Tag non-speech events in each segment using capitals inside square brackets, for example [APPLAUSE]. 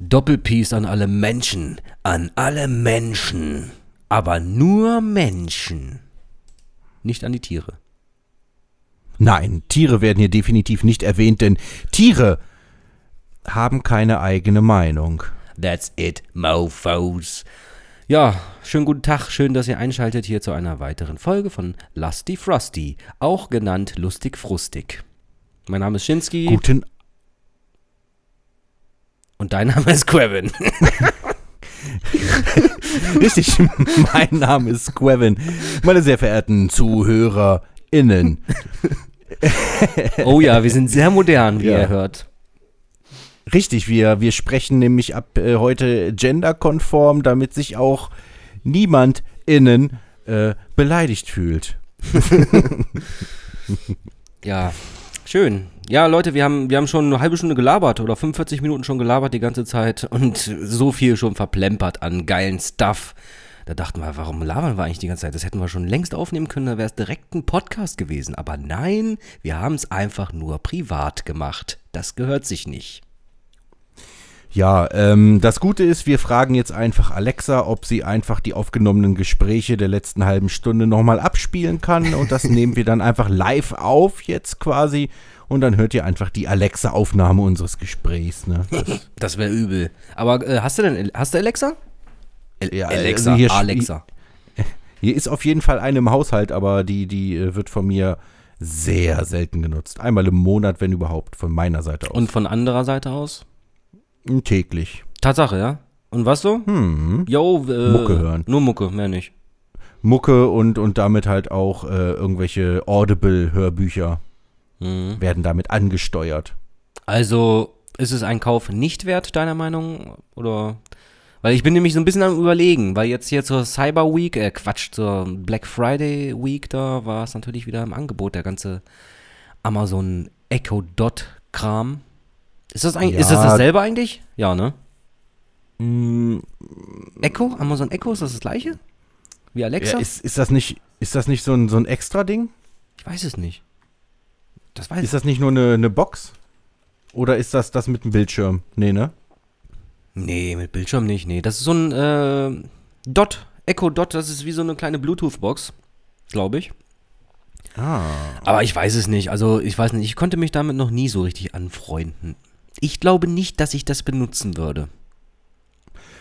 Doppelpiece an alle Menschen. An alle Menschen. Aber nur Menschen. Nicht an die Tiere. Nein, Tiere werden hier definitiv nicht erwähnt, denn Tiere haben keine eigene Meinung. That's it, Mofos. Ja, schönen guten Tag, schön, dass ihr einschaltet hier zu einer weiteren Folge von Lusty Frosty, auch genannt Lustig Frustig. Mein Name ist Schinsky. Guten Und dein Name ist Quevin. [LAUGHS] Richtig, mein Name ist Quevin. Meine sehr verehrten ZuhörerInnen. oh ja, wir sind sehr modern, wie Ja. ihr hört. Richtig, wir, wir sprechen nämlich ab äh, heute genderkonform, damit sich auch niemand innen äh, beleidigt fühlt. Ja, schön. Ja, Leute, wir haben, wir haben schon eine halbe Stunde gelabert oder 45 Minuten schon gelabert die ganze Zeit und so viel schon verplempert an geilen Stuff. Da dachten wir, warum labern wir eigentlich die ganze Zeit? Das hätten wir schon längst aufnehmen können, da wäre es direkt ein Podcast gewesen. Aber nein, wir haben es einfach nur privat gemacht. Das gehört sich nicht. Ja, ähm, das Gute ist, wir fragen jetzt einfach Alexa, ob sie einfach die aufgenommenen Gespräche der letzten halben Stunde nochmal abspielen kann. Und das [LAUGHS] nehmen wir dann einfach live auf jetzt quasi. Und dann hört ihr einfach die Alexa-Aufnahme unseres Gesprächs. Ne? Das, Das wäre übel. Aber äh, hast du denn, hast du Alexa? El Ja, Alexa, also hier Alexa. [LAUGHS] hier ist auf jeden Fall eine im Haushalt, aber die, die äh, wird von mir sehr selten genutzt. Einmal im Monat, wenn überhaupt, von meiner Seite aus. Und von anderer Seite aus? Und täglich. Tatsache, ja? Und was so? Hm. Jo, äh, Mucke hören. Nur Mucke, mehr nicht. Mucke und, und damit halt auch äh, irgendwelche Audible-Hörbücher Mhm. werden damit angesteuert. Also ist es ein Kauf nicht wert, deiner Meinung? Oder? Weil ich bin nämlich so ein bisschen am überlegen, weil jetzt hier zur Cyber Week, äh Quatsch, zur Black Friday Week, da war es natürlich wieder im Angebot, der ganze Amazon Echo Dot Kram. Ist das eigentlich, ist das Ja. dasselbe eigentlich? Ja, ne? Mm, Echo? Amazon Echo, ist das das gleiche? Wie Alexa? ja, ist, ist das nicht, ist das nicht so ein, so ein extra Ding? ich weiß es nicht. Das weiß Ist das nicht nur eine, eine Box? Oder ist das das mit dem Bildschirm? Nee, ne? Nee, mit Bildschirm nicht, nee. Das ist so ein äh, Dot, Echo Dot, das ist wie so eine kleine Bluetooth-Box, glaube ich. Ah. Aber ich weiß es nicht, also ich weiß nicht, ich konnte mich damit noch nie so richtig anfreunden. Ich glaube nicht, dass ich das benutzen würde.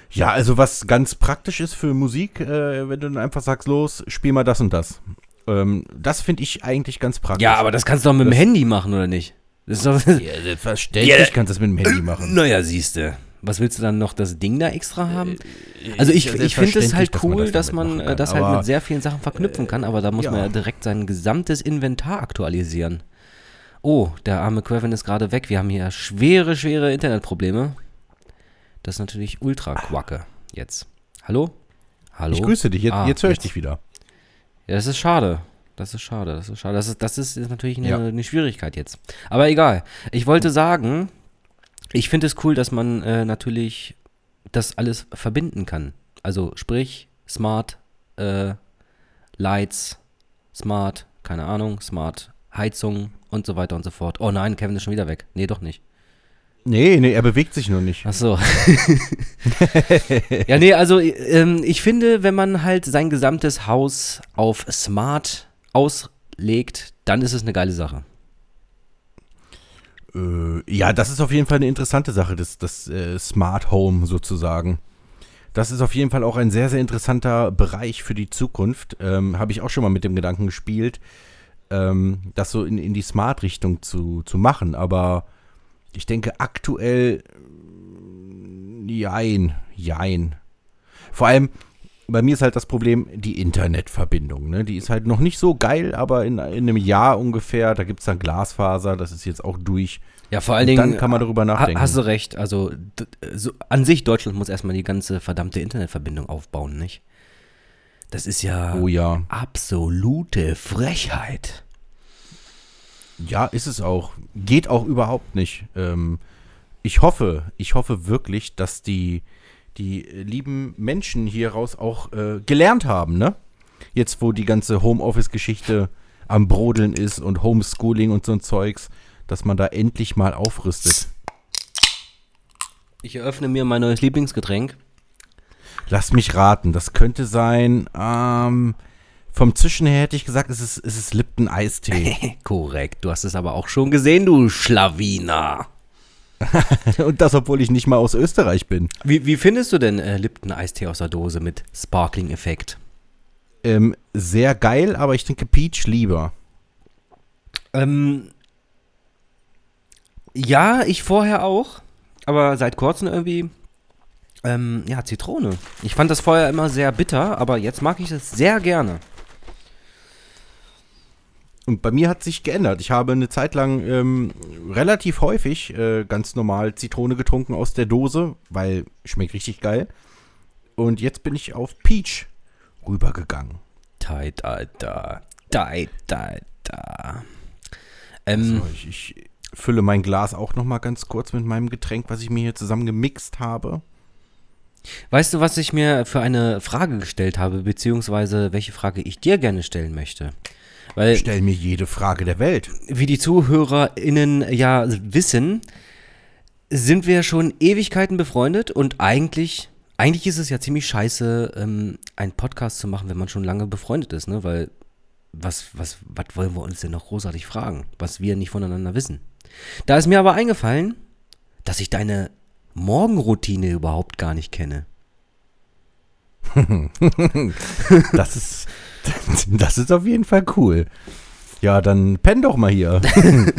Ja, also was ganz praktisch ist für Musik, äh, wenn du dann einfach sagst, los, spiel mal das und das. Ähm, das finde ich eigentlich ganz praktisch. Ja, aber das kannst du doch mit dem Das- Handy machen, oder nicht? Das ist doch, Ja, selbstverständlich Ja. kannst du das mit dem Handy machen. naja, siehste. Was willst du dann noch das Ding da extra haben? Äh, Also ich, ja ich finde es halt selbstverständlich, dass man cool, das dass man äh, kann, das halt mit sehr vielen Sachen verknüpfen kann, aber da muss man ja. ja direkt sein gesamtes Inventar aktualisieren. Oh, der arme Quevin ist gerade weg. Wir haben hier schwere, schwere Internetprobleme. Das ist natürlich ultra quacke jetzt. Hallo? Hallo? Ich grüße dich, jetzt, Ah, jetzt höre ich jetzt. dich wieder. Ja, das ist schade. Das ist schade, das ist schade. Das ist, das ist, ist natürlich eine, Ja. eine Schwierigkeit jetzt. Aber egal. Ich wollte sagen, ich finde es cool, dass man äh, natürlich das alles verbinden kann. Also sprich, Smart äh, Lights, Smart, keine Ahnung, Smart Heizung und so weiter und so fort. Oh nein, Kevin ist schon wieder weg. Nee, doch nicht. Nee, nee, er bewegt sich nur nicht. Ach so. [LAUGHS] ja, nee, also ähm, ich finde, wenn man halt sein gesamtes Haus auf Smart auslegt, dann ist es eine geile Sache. Äh, ja, das ist auf jeden Fall eine interessante Sache, das, das äh, Smart Home sozusagen. Das ist auf jeden Fall auch ein sehr, sehr interessanter Bereich für die Zukunft. Ähm, Habe ich auch schon mal mit dem Gedanken gespielt, ähm, das so in, in die Smart-Richtung zu, zu machen. Aber ich denke aktuell, jein, jein. Vor allem, bei mir ist halt das Problem die Internetverbindung. Ne? Die ist halt noch nicht so geil, aber in, in einem Jahr ungefähr, da gibt es dann Glasfaser, das ist jetzt auch durch. Ja, vor allen Dingen. dann kann man darüber nachdenken. Hast du recht. Also so, an sich, Deutschland muss erstmal die ganze verdammte Internetverbindung aufbauen, nicht? Das ist ja Oh ja. absolute Frechheit. Ja, ist es auch. Geht auch überhaupt nicht. Ähm, ich hoffe, ich hoffe wirklich, dass die, die lieben Menschen hieraus auch äh, gelernt haben, ne? Jetzt, wo die ganze Homeoffice-Geschichte am Brodeln ist und Homeschooling und so ein Zeugs, dass man da endlich mal aufrüstet. Ich eröffne mir mein neues Lieblingsgetränk. Lass mich raten, das könnte sein, ähm, vom Zwischen her hätte ich gesagt, es ist, es ist Lipton Eistee. [LAUGHS] Korrekt, du hast es aber auch schon gesehen, du Schlawiner. [LAUGHS] Und das, obwohl ich nicht mal aus Österreich bin. Wie, wie findest du denn äh, Lipton Eistee aus der Dose mit Sparkling-Effekt? Ähm, sehr geil, aber ich denke Peach lieber. Ähm, ja, ich vorher auch, aber seit kurzem irgendwie, ähm, ja, Zitrone. Ich fand das vorher immer sehr bitter, aber jetzt mag ich es sehr gerne. Und bei mir hat sich geändert. Ich habe eine Zeit lang ähm, relativ häufig äh, ganz normal Zitrone getrunken aus der Dose, weil schmeckt richtig geil. Und jetzt bin ich auf Peach rübergegangen. Da, da, da, da, da. Ähm, So, ich, ich fülle mein Glas auch noch mal ganz kurz mit meinem Getränk, was ich mir hier zusammen gemixt habe. Weißt du, was ich mir für eine Frage gestellt habe, beziehungsweise welche Frage ich dir gerne stellen möchte? Weil, Stell mir jede Frage der Welt. wie die ZuhörerInnen ja wissen, sind wir schon Ewigkeiten befreundet und eigentlich, eigentlich ist es ja ziemlich scheiße, ähm, einen Podcast zu machen, wenn man schon lange befreundet ist, ne? Weil, was, was, was wollen wir uns denn noch großartig fragen, was wir nicht voneinander wissen? Da ist mir aber eingefallen, dass ich deine Morgenroutine überhaupt gar nicht kenne. [LAUGHS] Das ist, [LAUGHS] das ist auf jeden Fall cool. Ja, dann penn doch mal hier. [LAUGHS]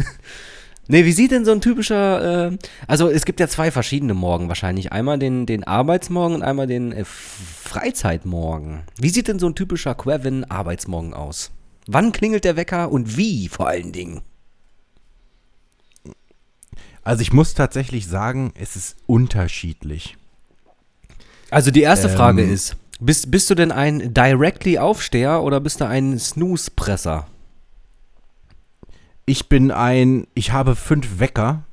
Nee, wie sieht denn so ein typischer, äh, also es gibt ja zwei verschiedene Morgen wahrscheinlich. Einmal den, den Arbeitsmorgen und einmal den äh, Freizeitmorgen. Wie sieht denn so ein typischer Quevin-Arbeitsmorgen aus? Wann klingelt der Wecker und wie vor allen Dingen? Also ich muss tatsächlich sagen, es ist unterschiedlich. Also die erste Ähm. Frage ist, bist, bist du denn ein Directly-Aufsteher oder bist du ein Snooze-Presser? Ich bin ein, ich habe fünf Wecker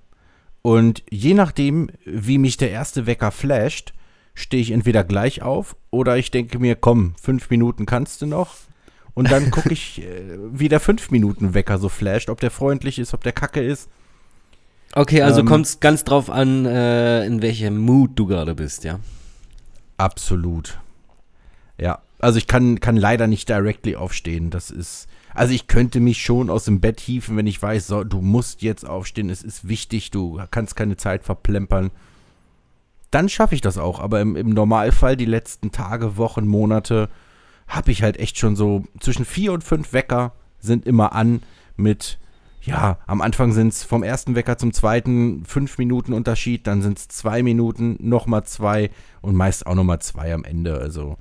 und je nachdem, wie mich der erste Wecker flasht, stehe ich entweder gleich auf oder ich denke mir, komm, fünf Minuten kannst du noch. Und dann [LAUGHS] gucke ich, äh, wie der fünf Minuten Wecker so flasht, ob der freundlich ist, ob der kacke ist. Okay, also Ähm. kommt es ganz drauf an, äh, in welchem Mood du gerade bist, ja? Absolut. Ja, also ich kann, kann leider nicht directly aufstehen. Das ist, also ich könnte mich schon aus dem Bett hieven, wenn ich weiß, so, du musst jetzt aufstehen, es ist wichtig, du kannst keine Zeit verplempern. Dann schaffe ich das auch, aber im, im Normalfall die letzten Tage, Wochen, Monate habe ich halt echt schon so zwischen vier und fünf Wecker sind immer an mit, ja, am Anfang sind es vom ersten Wecker zum zweiten fünf Minuten Unterschied, dann sind es zwei Minuten, nochmal zwei und meist auch nochmal zwei am Ende. Also,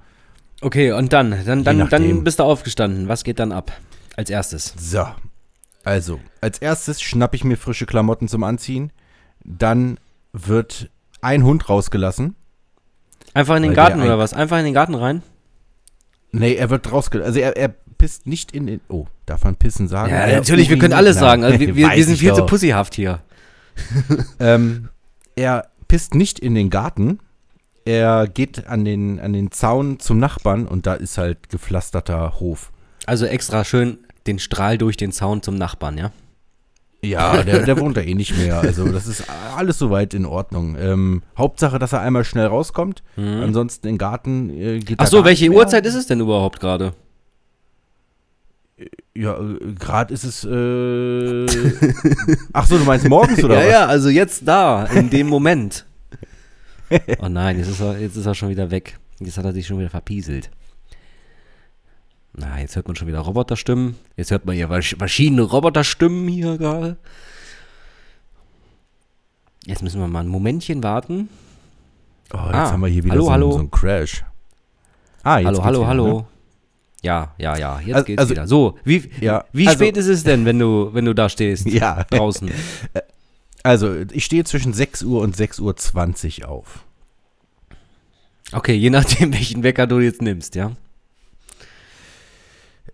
Okay, und dann, dann, dann, dann bist du aufgestanden. Was geht dann ab? Als erstes. so. Also, als erstes schnappe ich mir frische Klamotten zum Anziehen. Dann wird ein Hund rausgelassen. Einfach in den Garten der oder was? Einfach in den Garten rein? Nee, er wird rausgelassen. Also, er, er pisst nicht in den. Oh, darf man pissen sagen? Ja, Er natürlich, wir können alles sagen. Also [LAUGHS] wir, wir, wir sind viel zu doch. pussyhaft hier. [LAUGHS] Ähm, er pisst nicht in den Garten. Er geht an den, an den Zaun zum Nachbarn und da ist halt gepflasterter Hof. Also extra schön den Strahl durch den Zaun zum Nachbarn, ja? Ja, der, der wohnt da eh nicht mehr. Also das ist alles soweit in Ordnung. Ähm, Hauptsache, dass er einmal schnell rauskommt. Ansonsten im Garten äh, geht Ach so, welche. Uhrzeit ist es denn überhaupt gerade? Ja, äh, gerade ist es. Äh, [LAUGHS] ach so, du meinst morgens oder ja, was? ja, also jetzt da, in dem Moment. [LAUGHS] Oh nein, jetzt ist, er, jetzt ist er schon wieder weg. Jetzt hat er sich schon wieder verpieselt. Na, jetzt hört man schon wieder Roboterstimmen. Jetzt hört man ja verschiedene Roboterstimmen hier gerade. Jetzt müssen wir mal ein Momentchen warten. Oh, jetzt Ah, haben wir hier wieder hallo, so, hallo. Einen, so einen Crash. Ah, jetzt hallo, hallo, wieder, hallo. Ne? Ja, ja, ja, jetzt Also- geht's also- wieder. So, wie, Ja, wie also- spät ist es denn, wenn du, wenn du da stehst? [LAUGHS] Ja. Draußen. Also, ich stehe zwischen 6 Uhr und 6.20 Uhr auf. Okay, je nachdem, [LAUGHS] welchen Wecker du jetzt nimmst, ja?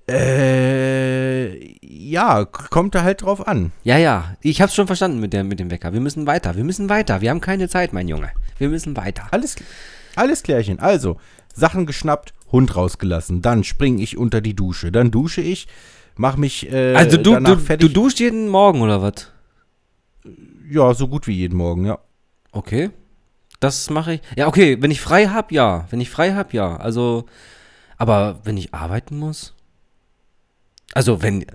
Äh, ja, kommt da halt drauf an. Ja, ja, ich hab's schon verstanden mit, der, mit dem Wecker. Wir müssen weiter, wir müssen weiter. Wir haben keine Zeit, mein Junge. Wir müssen weiter. Alles, alles klärchen. Also, Sachen geschnappt, Hund rausgelassen. Dann springe ich unter die Dusche. Dann dusche ich, mach mich äh, Also du, danach du, du fertig. duschst jeden Morgen oder was? Ja, so gut wie jeden Morgen, ja. Okay. Das mache ich. Ja, okay, wenn ich frei hab, ja. Wenn ich frei hab, ja. Also, aber wenn ich arbeiten muss? Also, wenn,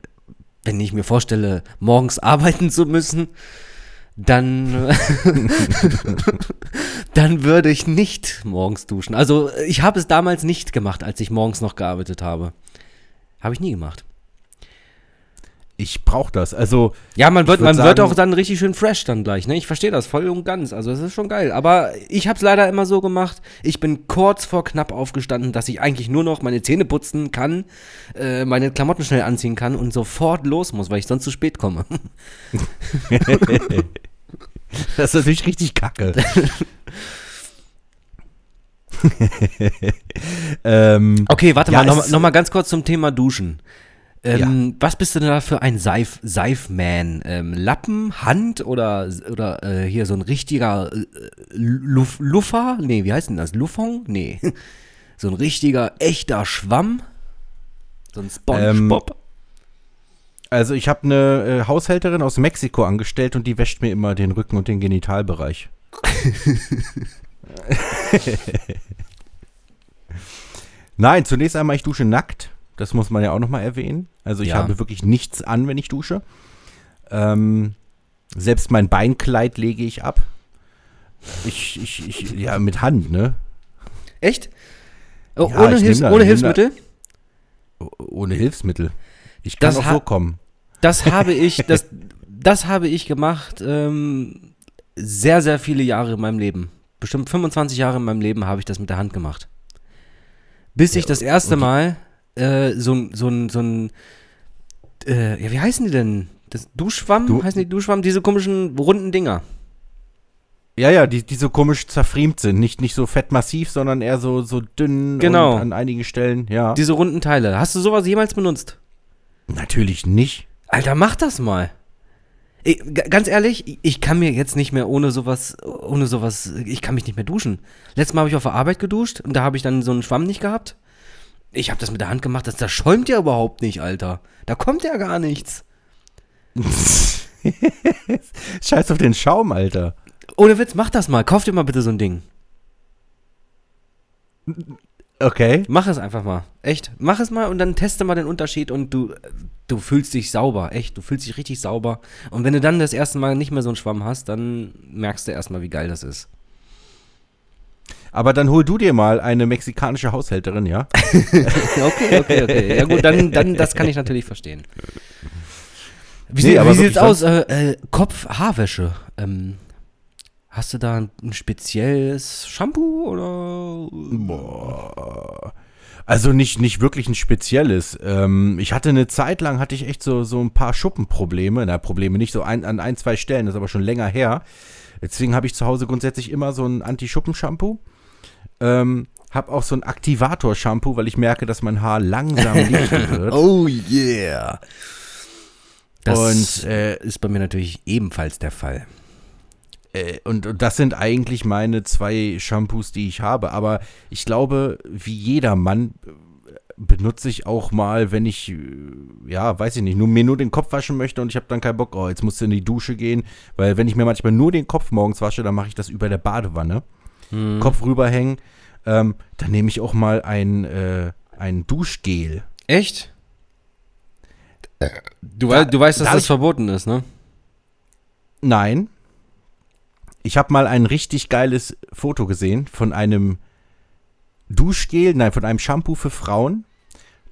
wenn ich mir vorstelle, morgens arbeiten zu müssen, dann, [LAUGHS] dann würde ich nicht morgens duschen. Also, ich habe es damals nicht gemacht, als ich morgens noch gearbeitet habe. Habe ich nie gemacht. Ich brauche das. Also ja, man wird, man sagen, wird auch dann richtig schön fresh dann gleich. Ne? Ich verstehe das voll und ganz. Also das ist schon geil. Aber ich habe es leider immer so gemacht. Ich bin kurz vor knapp aufgestanden, dass ich eigentlich nur noch meine Zähne putzen kann, äh, meine Klamotten schnell anziehen kann und sofort los muss, weil ich sonst zu spät komme. [LAUGHS] das ist natürlich richtig kacke. [LAUGHS] [LAUGHS] ähm, okay, warte ja, mal, nochmal noch mal ganz kurz zum Thema Duschen. Ähm, ja. Was bist du denn da für ein Seif, Seifman? Ähm, Lappen, Hand oder, oder äh, hier so ein richtiger äh, Luff, Luffer? Nee, wie heißt denn das? Luffong? Nee. [LAUGHS] So ein richtiger, echter Schwamm? So ein Spongebob? Ähm, also ich habe eine äh, Haushälterin aus Mexiko angestellt und die wäscht mir immer den Rücken und den Genitalbereich. [LAUGHS] Nein, zunächst einmal, ich dusche nackt. Das muss man ja auch nochmal erwähnen. Also ich ja. habe wirklich nichts an, wenn ich dusche. Ähm, selbst mein Beinkleid lege ich ab. Ich, ich, ich, ja, mit Hand, ne? Echt? Oh, ja, ohne, Hilfs da, ohne Hilfsmittel? Da, ohne Hilfsmittel. Ich kann das auch so kommen. Das habe [LAUGHS] ich, das, das habe ich gemacht ähm, sehr, sehr viele Jahre in meinem Leben. Bestimmt 25 Jahre in meinem Leben habe ich das mit der Hand gemacht. Bis ich das erste Mal äh, so, so, so, so ein, äh, ja, wie heißen die denn? Das Duschschwamm? Du heißen die Duschschwamm? Diese komischen runden Dinger. Ja, ja, die, die so komisch zerfriemt sind. Nicht, nicht so fettmassiv, sondern eher so, so dünn genau. an einigen Stellen, ja. Diese runden Teile. Hast du sowas jemals benutzt? Natürlich nicht. Alter, mach das mal. Ich, ganz ehrlich, ich kann mir jetzt nicht mehr ohne sowas, ohne sowas, ich kann mich nicht mehr duschen. Letztes Mal habe ich auf der Arbeit geduscht und da habe ich dann so einen Schwamm nicht gehabt. Ich habe das mit der Hand gemacht, das, das schäumt ja überhaupt nicht, Alter. Da kommt ja gar nichts. [LAUGHS] Scheiß auf den Schaum, Alter. Ohne Witz, mach das mal. Kauf dir mal bitte so ein Ding. Okay. Mach es einfach mal. Echt. Mach es mal und dann teste mal den Unterschied und du, du fühlst dich sauber. Echt. Du fühlst dich richtig sauber. Und wenn du dann das erste Mal nicht mehr so einen Schwamm hast, dann merkst du erstmal, wie geil das ist. Aber dann hol du dir mal eine mexikanische Haushälterin, ja? [LAUGHS] okay, okay, okay. Ja gut, dann, dann das kann ich natürlich verstehen. Wie, nee, wie sieht's aus? Äh, äh, Kopf-Haarwäsche. Ähm, hast du da ein, ein spezielles Shampoo oder? Boah. Also nicht, nicht wirklich ein spezielles. Ähm, ich hatte eine Zeit lang, hatte ich echt so, so ein paar Schuppenprobleme. Na, Probleme nicht so ein, an ein, zwei Stellen, das ist aber schon länger her. Deswegen habe ich zu Hause grundsätzlich immer so ein Anti-Schuppen-Shampoo. Ähm, hab auch so ein Aktivator-Shampoo, weil ich merke, dass mein Haar langsam [LAUGHS] licht wird. Oh yeah. Das und, äh, ist bei mir natürlich ebenfalls der Fall. Äh, und, und, das sind eigentlich meine zwei Shampoos, die ich habe. Aber ich glaube, wie jeder Mann äh, benutze ich auch mal, wenn ich, äh, ja, weiß ich nicht, nur mir nur den Kopf waschen möchte und ich habe dann keinen Bock, oh, jetzt musst du in die Dusche gehen. Weil wenn ich mir manchmal nur den Kopf morgens wasche, dann mache ich das über der Badewanne hm. Kopf rüberhängen, ähm, dann nehme ich auch mal ein, äh, ein Duschgel. Echt? Du, da, du weißt, dass das verboten ist, ne? Nein. Ich habe mal ein richtig geiles Foto gesehen von einem Duschgel, nein, von einem Shampoo für Frauen.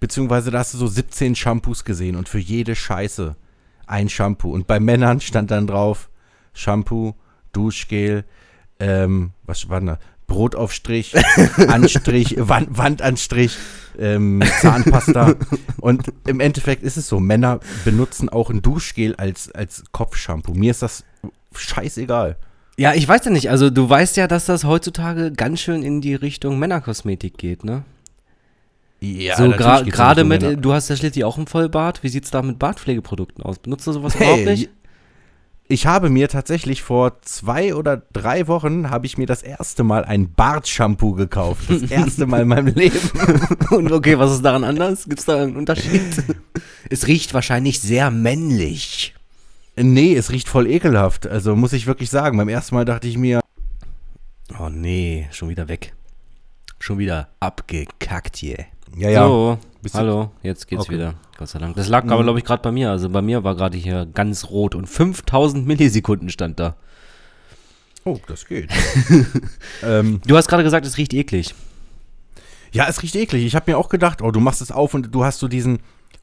Beziehungsweise da hast du so 17 Shampoos gesehen und für jede Scheiße ein Shampoo. Und bei Männern stand dann drauf Shampoo, Duschgel, ähm, was war denn da? Brotaufstrich, [LAUGHS] Anstrich, Wand, Wandanstrich, ähm, Zahnpasta. Und im Endeffekt ist es so, Männer benutzen auch ein Duschgel als, als Kopfshampoo. Mir ist das scheißegal. Ja, ich weiß ja nicht. Also du weißt ja, dass das heutzutage ganz schön in die Richtung Männerkosmetik geht, ne? Ja, so gerade mit, Männer. du hast ja schließlich auch einen Vollbart. Wie sieht es da mit Bartpflegeprodukten aus? Benutzt du sowas hey, überhaupt nicht? Ich habe mir tatsächlich vor zwei oder drei Wochen habe ich mir das erste Mal ein Bartshampoo gekauft. Das erste Mal in meinem [LAUGHS] Leben. Und okay, was ist daran anders? Gibt es da einen Unterschied? es riecht wahrscheinlich sehr männlich. Nee, es riecht voll ekelhaft. Also muss ich wirklich sagen. Beim ersten Mal dachte ich mir, Oh nee, schon wieder weg. Schon wieder abgekackt hier. Ja, ja. So, Bist hallo, jetzt geht's Okay. wieder. Gott sei Dank. Das lag aber, glaube ich, gerade bei mir. Also bei mir war gerade hier ganz rot und 5000 Millisekunden stand da. Oh, das geht. [LAUGHS] ähm, Du hast gerade gesagt, es riecht eklig. ja, es riecht eklig. Ich habe mir auch gedacht, oh, du machst es auf und du hast so diesen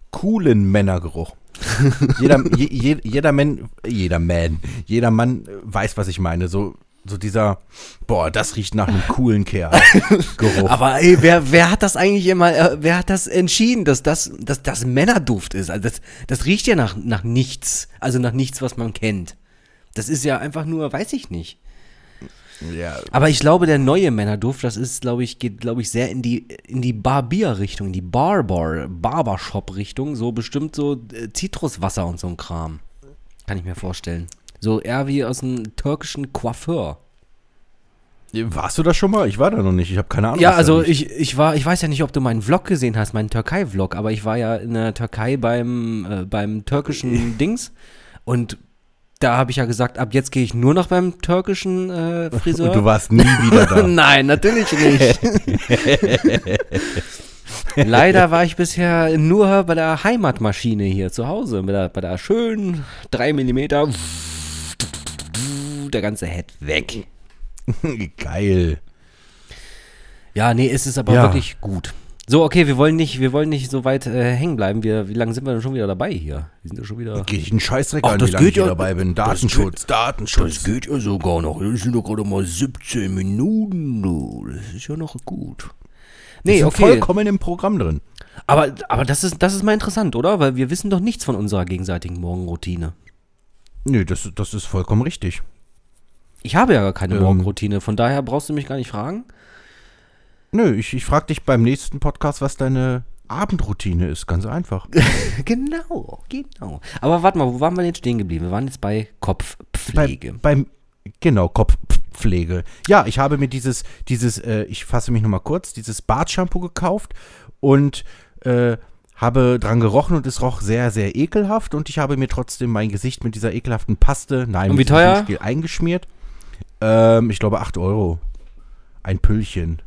coolen Männergeruch. [LAUGHS] jeder, je, je, jeder Mann, jeder Man, jeder Mann weiß, was ich meine. So, so dieser, boah, das riecht nach einem coolen Kerl. [LAUGHS] Geruch. Aber ey, wer, wer hat das eigentlich immer, äh, wer hat das entschieden, dass das, dass das Männerduft ist? Also das, das riecht ja nach, nach nichts. Also nach nichts, was man kennt. Das ist ja einfach nur, weiß ich nicht. ja, Aber ich glaube, der neue Männerduft, das ist, glaube ich, geht, glaube ich, sehr in die, in die Barbier-Richtung, in die Barbar, Barbershop-Richtung. So bestimmt so äh, Zitruswasser und so ein Kram. Kann ich mir vorstellen. So eher wie aus einem türkischen Coiffeur. warst du da schon mal? Ich war da noch nicht. Ich habe keine Ahnung. Ja, also ich, ich war, ich weiß ja nicht, ob du meinen Vlog gesehen hast, meinen Türkei-Vlog, aber ich war ja in der Türkei beim, äh, beim türkischen [LAUGHS] Dings und da habe ich ja gesagt, ab jetzt gehe ich nur noch beim türkischen äh, Friseur. Und du warst nie wieder da. [LAUGHS] Nein, natürlich nicht. [LAUGHS] Leider war ich bisher nur bei der Heimatmaschine hier zu Hause, bei der, bei der schönen 3 mm. Der ganze Head weg. [LAUGHS] Geil. Ja, nee, es ist aber Ja. wirklich gut. So, okay, wir wollen nicht, wir wollen nicht so weit äh, hängen bleiben. Wir, wie lange sind wir denn schon wieder dabei hier? Wir sind ja schon wieder. Geht ich einen Scheißdreck Ach, an, das wie lange geht ich ja- dabei bin. das Datenschutz, Datenschutz. geht ja sogar noch. Das sind doch gerade mal 17 Minuten. du. Das ist ja noch gut. Nee, sind okay. vollkommen im Programm drin. Aber, aber das, ist, das ist mal interessant, oder? Weil wir wissen doch nichts von unserer gegenseitigen Morgenroutine. Nö, das, das ist vollkommen richtig. Ich habe ja gar keine Ähm. Morgenroutine, von daher brauchst du mich gar nicht fragen. Nö, ich, ich frage dich beim nächsten Podcast, was deine Abendroutine ist. Ganz einfach. [LAUGHS] genau, genau. Aber warte mal, wo waren wir jetzt stehen geblieben? Wir waren jetzt bei Kopfpflege. Bei, beim, genau, Kopfpflege. Ja, ich habe mir dieses, dieses, äh, ich fasse mich nochmal kurz, dieses Bartshampoo gekauft und äh, habe dran gerochen und es roch sehr, sehr ekelhaft und ich habe mir trotzdem mein Gesicht mit dieser ekelhaften Paste, nein, Und wie mit diesem teuer? Eingeschmiert. Ähm, ich glaube 8 Euro. Ein Püllchen.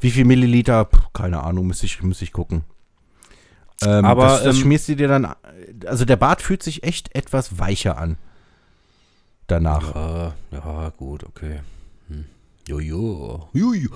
Wie viel Milliliter? Puh, keine Ahnung, müsste ich, müsste ich gucken. Ähm, Aber, das, das ähm, schmierst du dir dann, also der Bart fühlt sich echt etwas weicher an. Danach. Ja, ja, gut, okay. Hm. Jojo. Jojo.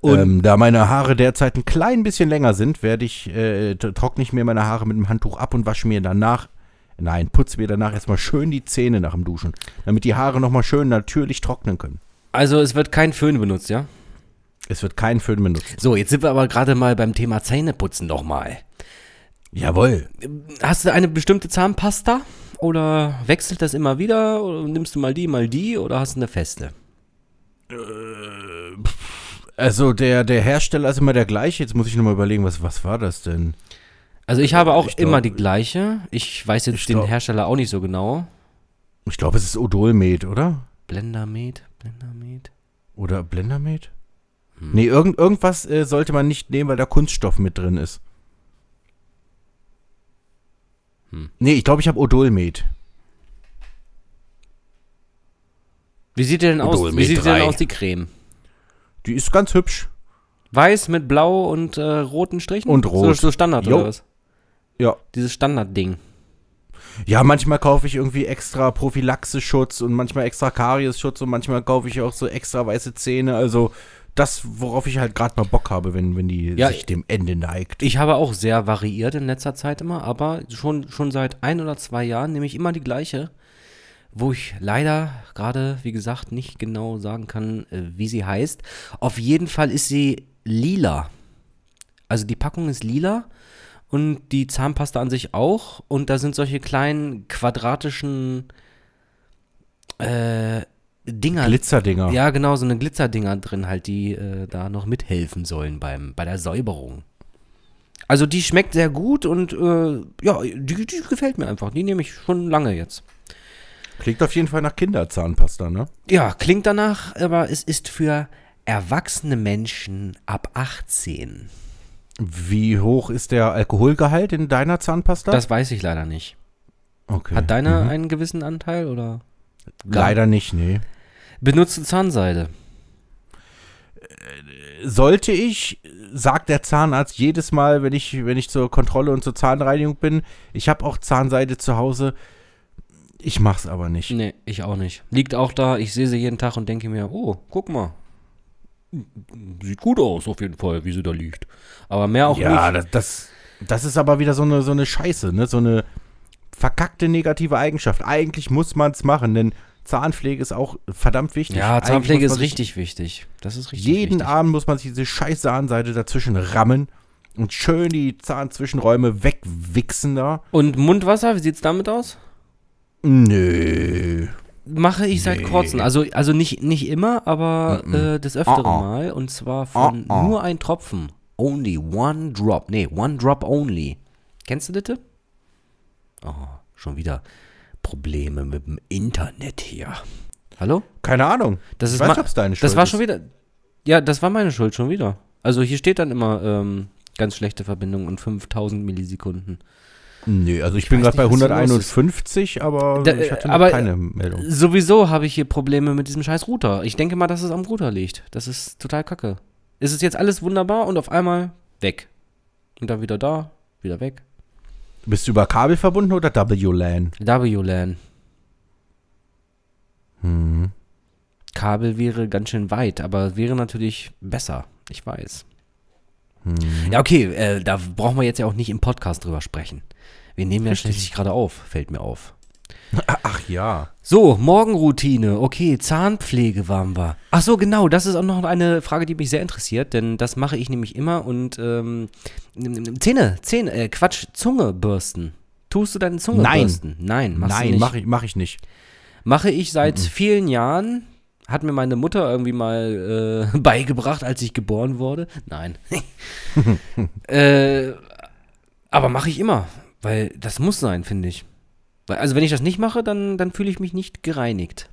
Und ähm, da meine Haare derzeit ein klein bisschen länger sind, werde ich, äh, trockne ich mir meine Haare mit dem Handtuch ab und wasche mir danach, nein, putze mir danach erstmal schön die Zähne nach dem Duschen, damit die Haare nochmal schön natürlich trocknen können. also es wird kein Föhn benutzt, ja? Es wird kein Föhn benutzt. So, jetzt sind wir aber gerade mal beim Thema Zähneputzen doch mal. Jawohl. Hast du eine bestimmte Zahnpasta? Oder wechselt das immer wieder? Oder nimmst du mal die, mal die? Oder hast du eine feste? Also der, der Hersteller ist immer der gleiche. Jetzt muss ich nochmal überlegen, was, was war das denn? Also ich habe auch Ich glaub- immer die gleiche. Ich weiß jetzt Ich den glaub- Hersteller auch nicht so genau. Ich glaube, es ist Odolmed, oder? Blendermed, Blendermed. Oder Blendermed? Nee, irgend, irgendwas äh, sollte man nicht nehmen, weil da Kunststoff mit drin ist. Hm. Nee, ich glaube, ich habe Odolmed. Wie sieht die denn aus? Wie sieht die denn aus, die Creme? Die ist ganz hübsch. Weiß mit blau und äh, roten Strichen? Und So, rot. so Standard Jo. oder was? Ja. Dieses Standardding. Ja, manchmal kaufe ich irgendwie extra Prophylaxe-Schutz und manchmal extra Karies-Schutz und manchmal kaufe ich auch so extra weiße Zähne. Also das, worauf ich halt gerade mal Bock habe, wenn, wenn die Ja, sich dem Ende neigt. Ich habe auch sehr variiert in letzter Zeit immer, aber schon, schon seit ein oder zwei Jahren nehme ich immer die gleiche, wo ich leider gerade, wie gesagt, nicht genau sagen kann, äh, wie sie heißt. Auf jeden Fall ist sie lila. Also die Packung ist lila und die Zahnpasta an sich auch. Und da sind solche kleinen quadratischen äh, Dinger Glitzerdinger. ja, genau, so eine Glitzerdinger drin halt, die äh, da noch mithelfen sollen beim, bei der Säuberung. Also die schmeckt sehr gut und äh, ja, die, die gefällt mir einfach. Die nehme ich schon lange jetzt. Klingt auf jeden Fall nach Kinderzahnpasta, ne? Ja, klingt danach, aber es ist für erwachsene Menschen ab 18. Wie hoch ist der Alkoholgehalt in deiner Zahnpasta? Das weiß ich leider nicht. okay. Hat deine Mhm. einen gewissen Anteil oder? Leider nicht, nee. Benutzt du Zahnseide? Sollte ich, sagt der Zahnarzt jedes Mal, wenn ich, wenn ich zur Kontrolle und zur Zahnreinigung bin, ich habe auch Zahnseide zu Hause. Ich mach's aber nicht. Nee, ich auch nicht. Liegt auch da, ich sehe sie jeden Tag und denke mir, oh, guck mal. Sieht gut aus, auf jeden Fall, wie sie da liegt. Aber mehr auch ja, nicht. das, das, das ist aber wieder so eine, so eine Scheiße, ne? So eine verkackte negative Eigenschaft. Eigentlich muss man es machen, denn Zahnpflege ist auch verdammt wichtig. Ja, Zahnpflege ist richtig wichtig. Das ist richtig Jeden wichtig. Abend muss man sich diese scheiß Zahnseide dazwischen rammen und schön die Zahnzwischenräume wegwichsen da. Und Mundwasser, wie sieht's damit aus? Nö. Mache ich seit Nee. kurzem. Also, also nicht, nicht immer, aber Mm-mm. äh, des Öfteren Ah, ah. mal. Und zwar von ah. nur ein Tropfen. Only one drop. Nee, one drop only. Kennst du das? Oh, schon wieder Probleme mit dem Internet hier. Hallo? Keine Ahnung. Das ich ist weiß ma- nicht, ob's deine Schuld Das war ist. schon wieder. Ja, das war meine Schuld schon wieder. Also hier steht dann immer ähm, ganz schlechte Verbindung und 5000 Millisekunden. Nö, also ich, Ich bin gerade bei nicht, was hier los ist. 151, aber Da, ich hatte äh, aber- keine Meldung. Sowieso habe ich hier Probleme mit diesem scheiß Router. Ich denke mal, dass es am Router liegt. Das ist total kacke. Es ist jetzt alles wunderbar und auf einmal weg. Und dann wieder da, wieder weg. Bist du über Kabel verbunden oder WLAN? WLAN. Hm. Kabel wäre ganz schön weit, aber wäre natürlich besser. Ich weiß. Hm. Ja, okay, äh, da brauchen wir jetzt ja auch nicht im Podcast drüber sprechen. Wir nehmen ja schließlich gerade auf, fällt mir auf. [LAUGHS] Ach ja. So, Morgenroutine. Okay, Zahnpflege waren wir. Ach so, genau, das ist auch noch eine Frage, die mich sehr interessiert, denn das mache ich nämlich immer und ähm, Zähne, Zähne, äh, Quatsch, Zunge bürsten. Tust du deine Zunge Nein. bürsten? Nein, machst du Nein, nicht. mache ich, mach ich nicht. Mache ich seit vielen Jahren. Hat mir meine Mutter irgendwie mal äh, [LAUGHS] beigebracht, als ich geboren wurde. Nein. [LAUGHS] äh, aber mache ich immer, weil das muss sein, finde ich. Weil, also wenn ich das nicht mache, dann, dann fühle ich mich nicht gereinigt.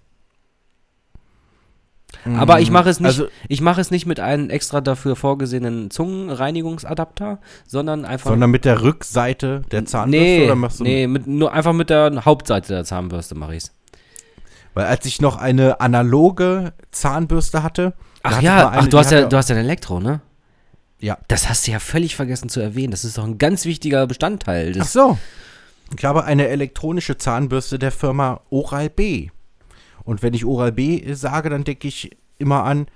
Aber ich mache es nicht, Also, ich mache es nicht mit einem extra dafür vorgesehenen Zungenreinigungsadapter, sondern einfach sondern mit der Rückseite der Zahnbürste nee, oder machst du nee, mit, nur einfach mit der Hauptseite der Zahnbürste mache ich's. Weil als ich noch eine analoge Zahnbürste hatte. Ach ja, eine, ach, du hast ja, du hast ja ein Elektro, ne? Ja. Das hast du ja völlig vergessen zu erwähnen. Das ist doch ein ganz wichtiger Bestandteil Ach so. Ich habe eine elektronische Zahnbürste der Firma Oral-B. Und wenn ich Oral-B sage, dann denke ich immer an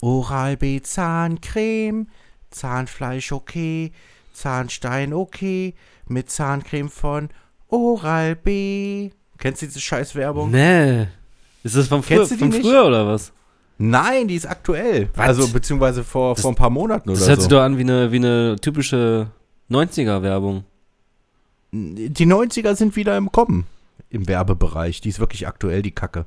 Oral-B Zahncreme, Zahnfleisch okay, Zahnstein okay, mit Zahncreme von Oral-B. Kennst du diese Scheißwerbung? Nee. Ist das von, früher, von früher oder was? Nein, die ist aktuell. Was? Also beziehungsweise vor, Das- vor ein paar Monaten oder Das hört so. sich doch an wie eine, wie eine typische 90er-Werbung. Die 90er sind wieder im Kommen im Werbebereich. Die ist wirklich aktuell, die Kacke.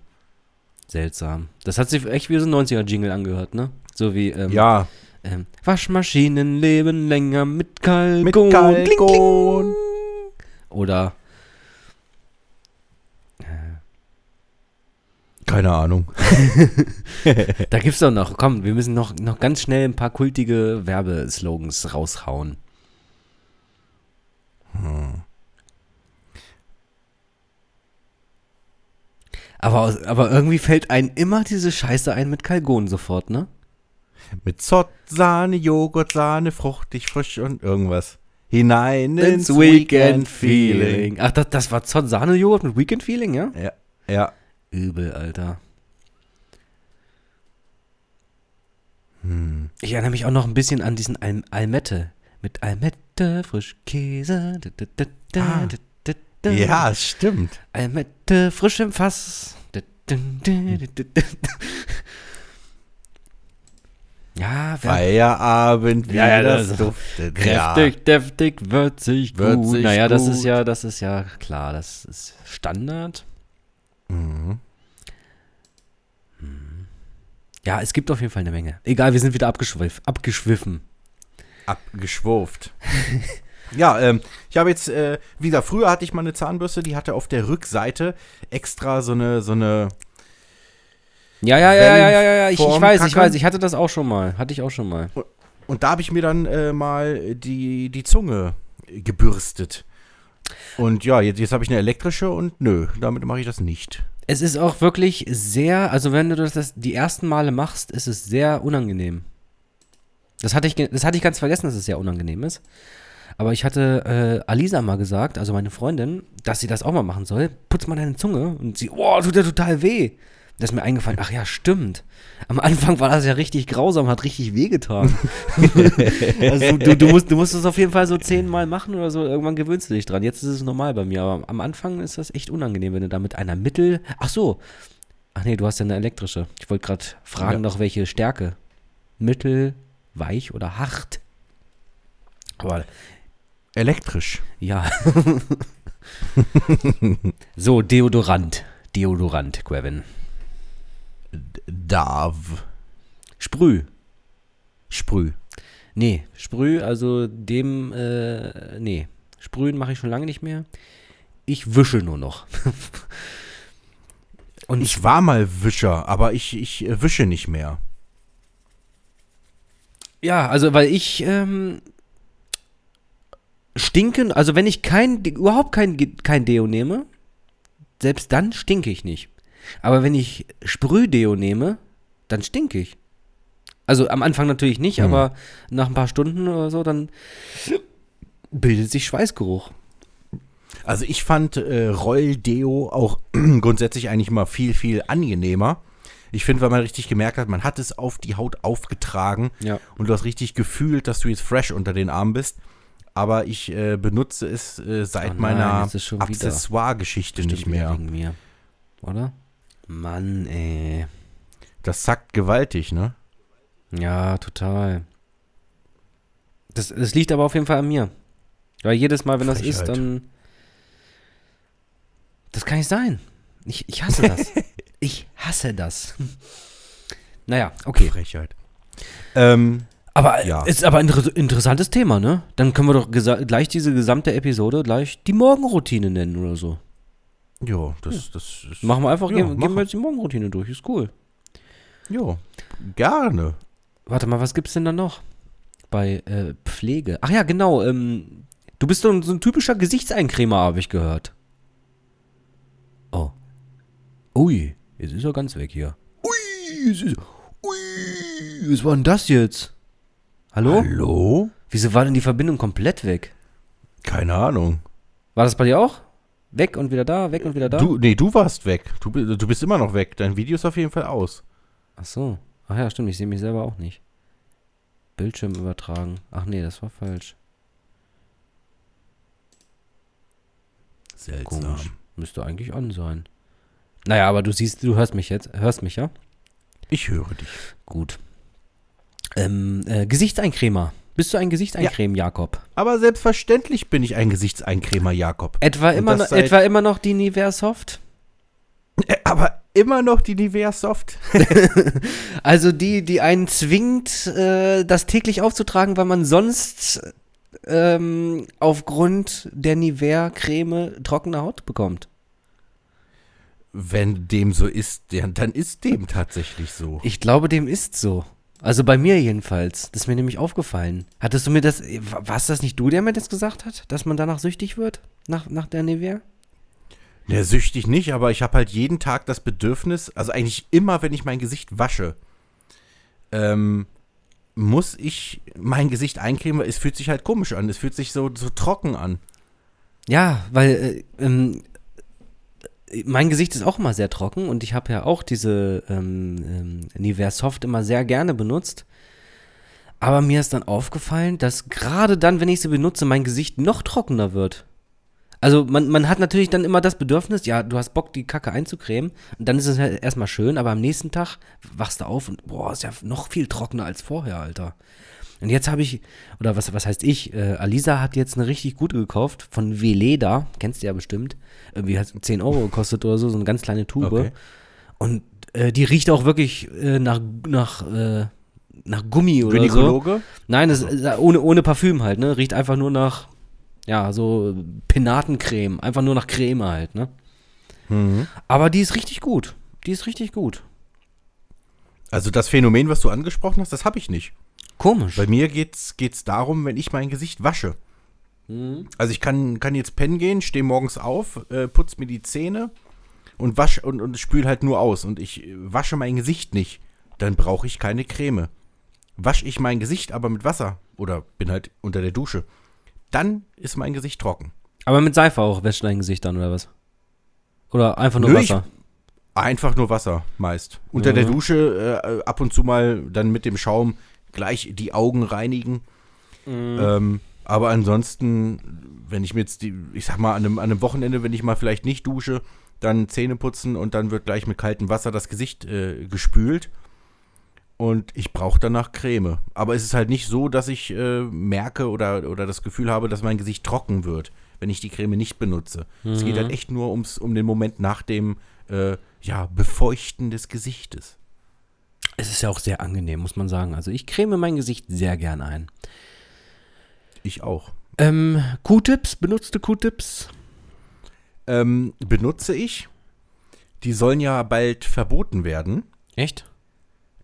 Seltsam. Das hat sich echt wie so ein 90er-Jingle angehört, ne? So wie, ähm, Ja, ähm, Waschmaschinen leben länger mit Kalkon. Mit Kling, Kalkon. kling. Oder keine Ahnung. [LAUGHS] Da gibt's doch noch, komm, wir müssen noch, noch ganz schnell ein paar kultige Werbeslogans raushauen. Aber, aus- aber irgendwie fällt einem immer diese Scheiße ein mit Kalgon sofort, ne? Mit Zott, Sahne, Joghurt, Sahne, fruchtig, frisch und irgendwas. Hinein ins, Ins Weekend Feeling. Ach, das, das war Zott Sahne-Joghurt mit Weekend Feeling, ja? Ja, ja. Übel, Alter. Hm. Ich erinnere mich auch noch ein bisschen an diesen Al Almette. Mit Almette, Frischkäse. Da, da, da, Ah. Ja, stimmt. Almette, frisch im Fass. Ja, Feierabend, wie Ja, ja, das das- duftet. kräftig, deftig, würzig, gut. Würzig, Naja, das gut. ist ja, das ist ja klar, das ist Standard. Ja. Mhm. Ja, es gibt auf jeden Fall eine Menge. Egal, wir sind wieder abgeschwiff, abgeschwiffen. Abgeschwurft. [LAUGHS] ja, ähm, ich habe jetzt, äh, wie gesagt, früher hatte ich mal eine Zahnbürste, die hatte auf der Rückseite extra so eine, so eine, Ja, ja, ja, ja, ja, ja, ja. Ich, ich weiß, ich Kacke. weiß, ich hatte das auch schon mal. Hatte ich auch schon mal. und da habe ich mir dann äh, mal die, die Zunge gebürstet. Und ja, jetzt, jetzt habe ich eine elektrische und nö, damit mache ich das nicht. Es ist auch wirklich sehr, also wenn du das, die ersten Male machst, ist es sehr unangenehm. Das hatte ich, das hatte ich ganz vergessen, dass es sehr unangenehm ist. Aber ich hatte äh, Alisa mal gesagt, also meine Freundin, dass sie das auch mal machen soll. Putz mal deine Zunge. Und sie, oh, tut ja total weh. Da ist mir eingefallen, ach ja, stimmt. Am Anfang war das ja richtig grausam, hat richtig wehgetan. [LAUGHS] also du, du, musst, du musst es auf jeden Fall so zehnmal machen oder so, irgendwann gewöhnst du dich dran. Jetzt ist es normal bei mir, aber am Anfang ist das echt unangenehm, wenn du da mit einer Mittel. Ach so. Ach nee, du hast ja eine elektrische. Ich wollte gerade fragen Ja. noch, welche Stärke. Mittel, weich oder hart? Aber Elektrisch. ja. [LAUGHS] so, Deodorant. Deodorant, Quevin. Darv. Sprüh. Sprüh. Nee, Sprüh, also dem, äh, nee. Sprühen mache ich schon lange nicht mehr. Ich wische nur noch. [LAUGHS] Und Ich war mal Wischer, aber ich, ich äh, wische nicht mehr. ja, also weil ich ähm, stinken, also wenn ich kein, überhaupt kein, kein Deo nehme, selbst dann stinke ich nicht. Aber wenn ich Sprühdeo nehme, dann stinke ich. Also am Anfang natürlich nicht, Hm. aber nach ein paar Stunden oder so, dann bildet sich Schweißgeruch. Also ich fand äh, Roll-Deo auch [CLEARS THROAT] grundsätzlich eigentlich mal viel, viel angenehmer. Ich finde, weil man richtig gemerkt hat, man hat es auf die Haut aufgetragen Ja. und du hast richtig gefühlt, dass du jetzt fresh unter den Armen bist. Aber ich äh, benutze es äh, seit Oh nein, meiner. Accessoire-Geschichte nicht mehr. Wegen mir. Oder? Mann, ey. Das zackt gewaltig, ne? Ja, total. Das, das liegt aber auf jeden Fall an mir. Weil jedes Mal, wenn das ist, Frechheit. dann. Das kann nicht sein. Ich, ich hasse das. [LAUGHS] ich hasse das. [LAUGHS] naja, okay. Frechheit. Ähm, Aber Ja. ist aber ein inter interessantes Thema, ne? Dann können wir doch gleich diese gesamte Episode gleich die Morgenroutine nennen oder so. Jo, das, das ist. Machen wir einfach, Ja, gehen, gehen wir jetzt die Morgenroutine durch, ist cool. Jo, gerne. Warte mal, was gibt's denn da noch? Bei äh, Pflege. Ach ja, genau. Ähm, du bist so ein, so ein typischer Gesichtseincremer, habe ich gehört. Oh. Ui, jetzt ist er ganz weg hier. Ui, jetzt ist, ui, was war denn das jetzt? Hallo? Hallo? Wieso war denn die Verbindung komplett weg? Keine Ahnung. War das bei dir auch? Weg und wieder da, weg und wieder da? Du, nee, du warst weg. Du, du bist immer noch weg. Dein Video ist auf jeden Fall aus. Ach so. Ach ja, stimmt, ich sehe mich selber auch nicht. Bildschirm übertragen. Ach nee, das war falsch. Seltsam. Komisch. Müsste eigentlich an sein. Naja, aber du siehst, du hörst mich jetzt. Hörst mich, ja? Ich höre dich. Gut. Ähm, äh, Gesichtseincremer. Bist du ein Gesichtseincreme, Jakob? Aber selbstverständlich bin ich ein Gesichtseincremer, Jakob. Etwa Und immer, noch, etwa immer noch die Nivea Soft? Äh, Aber immer noch die Nivea Soft. [LAUGHS] Also die, die einen zwingt, äh, das täglich aufzutragen, weil man sonst ähm, aufgrund der Nivea-Creme trockene Haut bekommt. Wenn dem so ist, ja, dann ist dem tatsächlich so. Ich glaube, dem ist so. Also bei mir jedenfalls. Das ist mir nämlich aufgefallen. Hattest du mir das, war es das nicht du, der mir das gesagt hat, dass man danach süchtig wird? Nach, nach der Nivea? Ja, süchtig nicht, aber ich habe halt jeden Tag das Bedürfnis, also eigentlich immer, wenn ich mein Gesicht wasche, ähm, muss ich mein Gesicht eincremen, weil es fühlt sich halt komisch an. Es fühlt sich so, so trocken an. Ja, weil äh, ähm, äh, mein Gesicht ist auch immer sehr trocken und ich habe ja auch diese ähm, ähm, Nivea Soft immer sehr gerne benutzt. Aber mir ist dann aufgefallen, dass gerade dann, wenn ich sie benutze, mein Gesicht noch trockener wird. Also man, man hat natürlich dann immer das Bedürfnis, ja, du hast Bock, die Kacke einzucremen. Und dann ist es halt erstmal schön, aber am nächsten Tag wachst du auf und boah, ist ja noch viel trockener als vorher, Alter. Und jetzt habe ich, oder was, was heißt ich, äh, Alisa hat jetzt eine richtig gute gekauft von Veleda, kennst du ja bestimmt. Irgendwie hat 10 Euro gekostet oder so, so eine ganz kleine Tube. Okay. Und äh, die riecht auch wirklich äh, nach, nach, äh, nach Gummi oder so. Gynäkologe? Nein, das ist äh, ohne, ohne Parfüm halt, ne? Riecht einfach nur nach, ja, so Penatencreme. Einfach nur nach Creme halt, ne? Mhm. Aber die ist richtig gut. Die ist richtig gut. Also das Phänomen, was du angesprochen hast, das habe ich nicht. Komisch. Bei mir geht's, geht's darum, wenn ich mein Gesicht wasche. Also ich kann, kann jetzt pennen gehen, stehe morgens auf, äh, putz mir die Zähne, und wasche und, und spül halt nur aus und ich äh, wasche mein Gesicht nicht, dann brauche ich keine Creme. Wasche ich mein Gesicht aber mit Wasser oder bin halt unter der Dusche, dann ist mein Gesicht trocken. Aber mit Seife auch wäscht dein Gesicht dann, oder was? Oder einfach nur Nö, ich- Wasser? Einfach nur Wasser meist. Unter Ja. der Dusche äh, ab und zu mal dann mit dem Schaum gleich die Augen reinigen. Ähm, aber ansonsten, wenn ich mir jetzt die, ich sag mal, an einem, an einem Wochenende, wenn ich mal vielleicht nicht dusche, dann Zähne putzen und dann wird gleich mit kaltem Wasser das Gesicht äh, gespült. Und ich brauche danach Creme. Aber es ist halt nicht so, dass ich äh, merke oder, oder das Gefühl habe, dass mein Gesicht trocken wird, wenn ich die Creme nicht benutze. Es geht halt echt nur ums, um den Moment nach dem äh, ja, Befeuchten des Gesichtes. Es ist ja auch sehr angenehm, muss man sagen. Also ich creme mein Gesicht sehr gern ein. Ich auch. Ähm, Q-Tips, benutzte Q-Tips? Ähm, benutze ich. Die sollen ja bald verboten werden. Echt?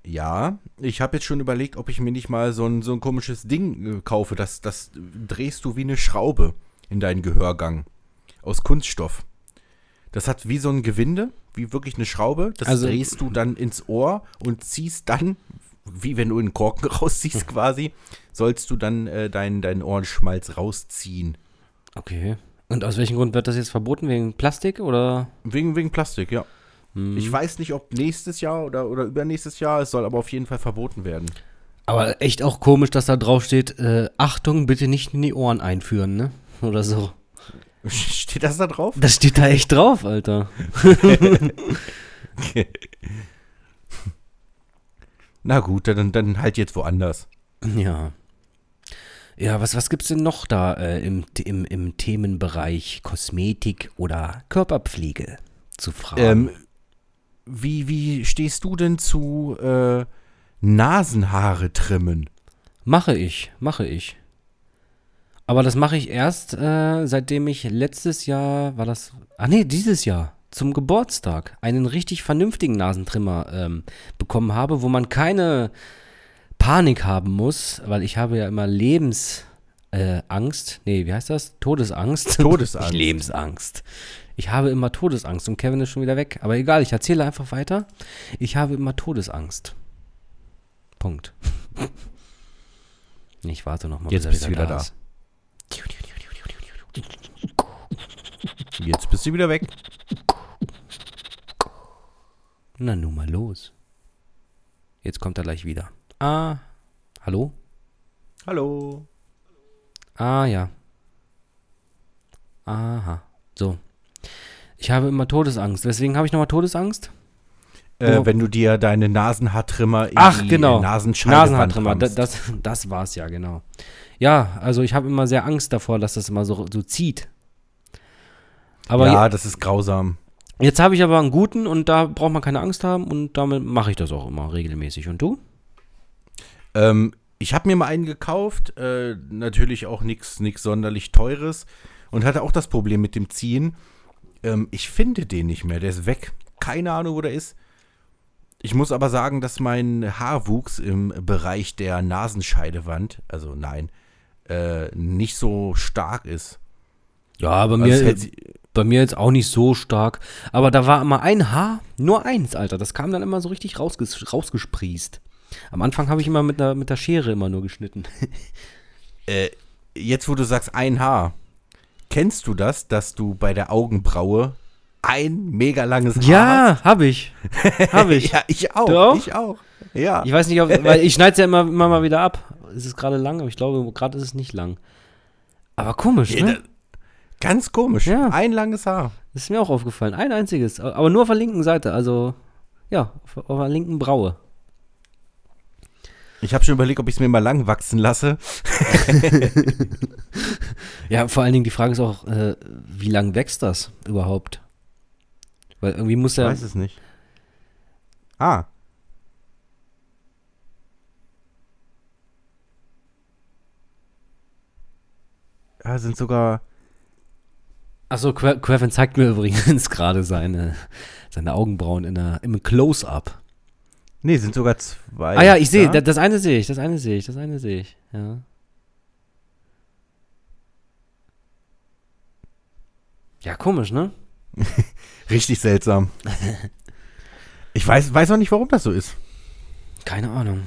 Ja, ich habe jetzt schon überlegt, ob ich mir nicht mal so ein, so ein komisches Ding äh, kaufe. Das, das drehst du wie eine Schraube in deinen Gehörgang. Aus Kunststoff. Das hat wie so ein Gewinde, wie wirklich eine Schraube. Das Also- drehst du dann ins Ohr und ziehst dann, wie wenn du einen Korken [LAUGHS] rausziehst quasi, sollst du dann äh, deinen dein Ohrenschmalz rausziehen. Okay. Und aus welchem Grund wird das jetzt verboten? Wegen Plastik oder? Wegen, wegen Plastik, ja. Hm. Ich weiß nicht, ob nächstes Jahr oder, oder übernächstes Jahr, es soll aber auf jeden Fall verboten werden. Aber echt auch komisch, dass da drauf steht, äh, Achtung, bitte nicht in die Ohren einführen, ne? Oder so. [LAUGHS] Steht das da drauf? Das steht da echt drauf, Alter. Na gut, dann, dann halt jetzt woanders. Ja. Ja, was, was gibt's denn noch da äh, im, im, im Themenbereich Kosmetik oder Körperpflege zu fragen? Ähm, wie, wie stehst du denn zu äh, Nasenhaare trimmen? Mache ich, mache ich. Aber das mache ich erst, äh, seitdem ich letztes Jahr, war das, ah nee, dieses Jahr, zum Geburtstag, einen richtig vernünftigen Nasentrimmer ähm, bekommen habe, wo man keine Panik haben muss, weil ich habe ja immer Lebensangst, äh, Angst. nee, wie heißt das? Todesangst. [LAUGHS] Todesangst. Lebensangst. Ich habe immer Todesangst und Kevin ist schon wieder weg. Aber egal, ich erzähle einfach weiter. Ich habe immer Todesangst. Punkt. [LAUGHS] Ich warte noch mal, Jetzt bis bist du wieder da. ist. Jetzt bist du wieder weg. Na nun mal los. Jetzt kommt er gleich wieder. Ah, hallo? Hallo. Ah, ja. Aha. So. Ich habe immer Todesangst. Weswegen habe ich nochmal Todesangst? Äh, wenn du dir deine Nasenhaartrimmer in Ach, die genau. Nasenscheidewand Nasenhaartrimmer. Da, das, das war's ja, genau. Ja, also ich habe immer sehr Angst davor, dass das immer so, so zieht. Aber ja, das ist grausam. jetzt habe ich aber einen guten und da braucht man keine Angst haben und damit mache ich das auch immer regelmäßig. Und du? Ähm, ich habe mir mal einen gekauft, äh, natürlich auch nichts sonderlich teures und hatte auch das Problem mit dem Ziehen. Ähm, ich finde den nicht mehr, der ist weg. Keine Ahnung, wo der ist. Ich muss aber sagen, dass mein Haarwuchs im Bereich der Nasenscheidewand, also nein, äh, nicht so stark ist. Ja, bei Also mir, sie- bei mir jetzt auch nicht so stark. Aber da war immer ein Haar, nur eins, Alter. Das kam dann immer so richtig rausges rausgesprießt. Am Anfang habe ich immer mit der, mit der Schere immer nur geschnitten. [LAUGHS] äh, jetzt, wo du sagst ein Haar, kennst du das, dass du bei der Augenbraue ein mega langes Haar? Ja, habe ich. Habe [LAUGHS] ich. Ja, ich auch. Auch? Ich auch. Ja. Ich weiß nicht, ob, weil ich schneide es ja immer, immer mal wieder ab. Es ist gerade lang, aber ich glaube, gerade ist es nicht lang. Aber komisch, Ja, ne? da- Ganz komisch. Ja. Ein langes Haar. Das ist mir auch aufgefallen. Ein einziges. Aber nur auf der linken Seite. Also, ja, auf, auf der linken Braue. Ich habe schon überlegt, ob ich es mir mal lang wachsen lasse. [LAUGHS] Ja, vor allen Dingen die Frage ist auch, äh, wie lang wächst das überhaupt? Weil irgendwie muss Ich ja. weiß es nicht. Ah. Ja, sind sogar. Achso, Que- Kevin zeigt mir [LAUGHS] übrigens gerade seine, seine Augenbrauen in der, im Close-Up. Nee, sind sogar zwei. Ah ja, ich sehe, da, das eine sehe ich, das eine sehe ich, das eine sehe ich, ja. Ja, komisch, ne? [LAUGHS] Richtig seltsam. Ich weiß, weiß auch nicht, warum das so ist. Keine Ahnung.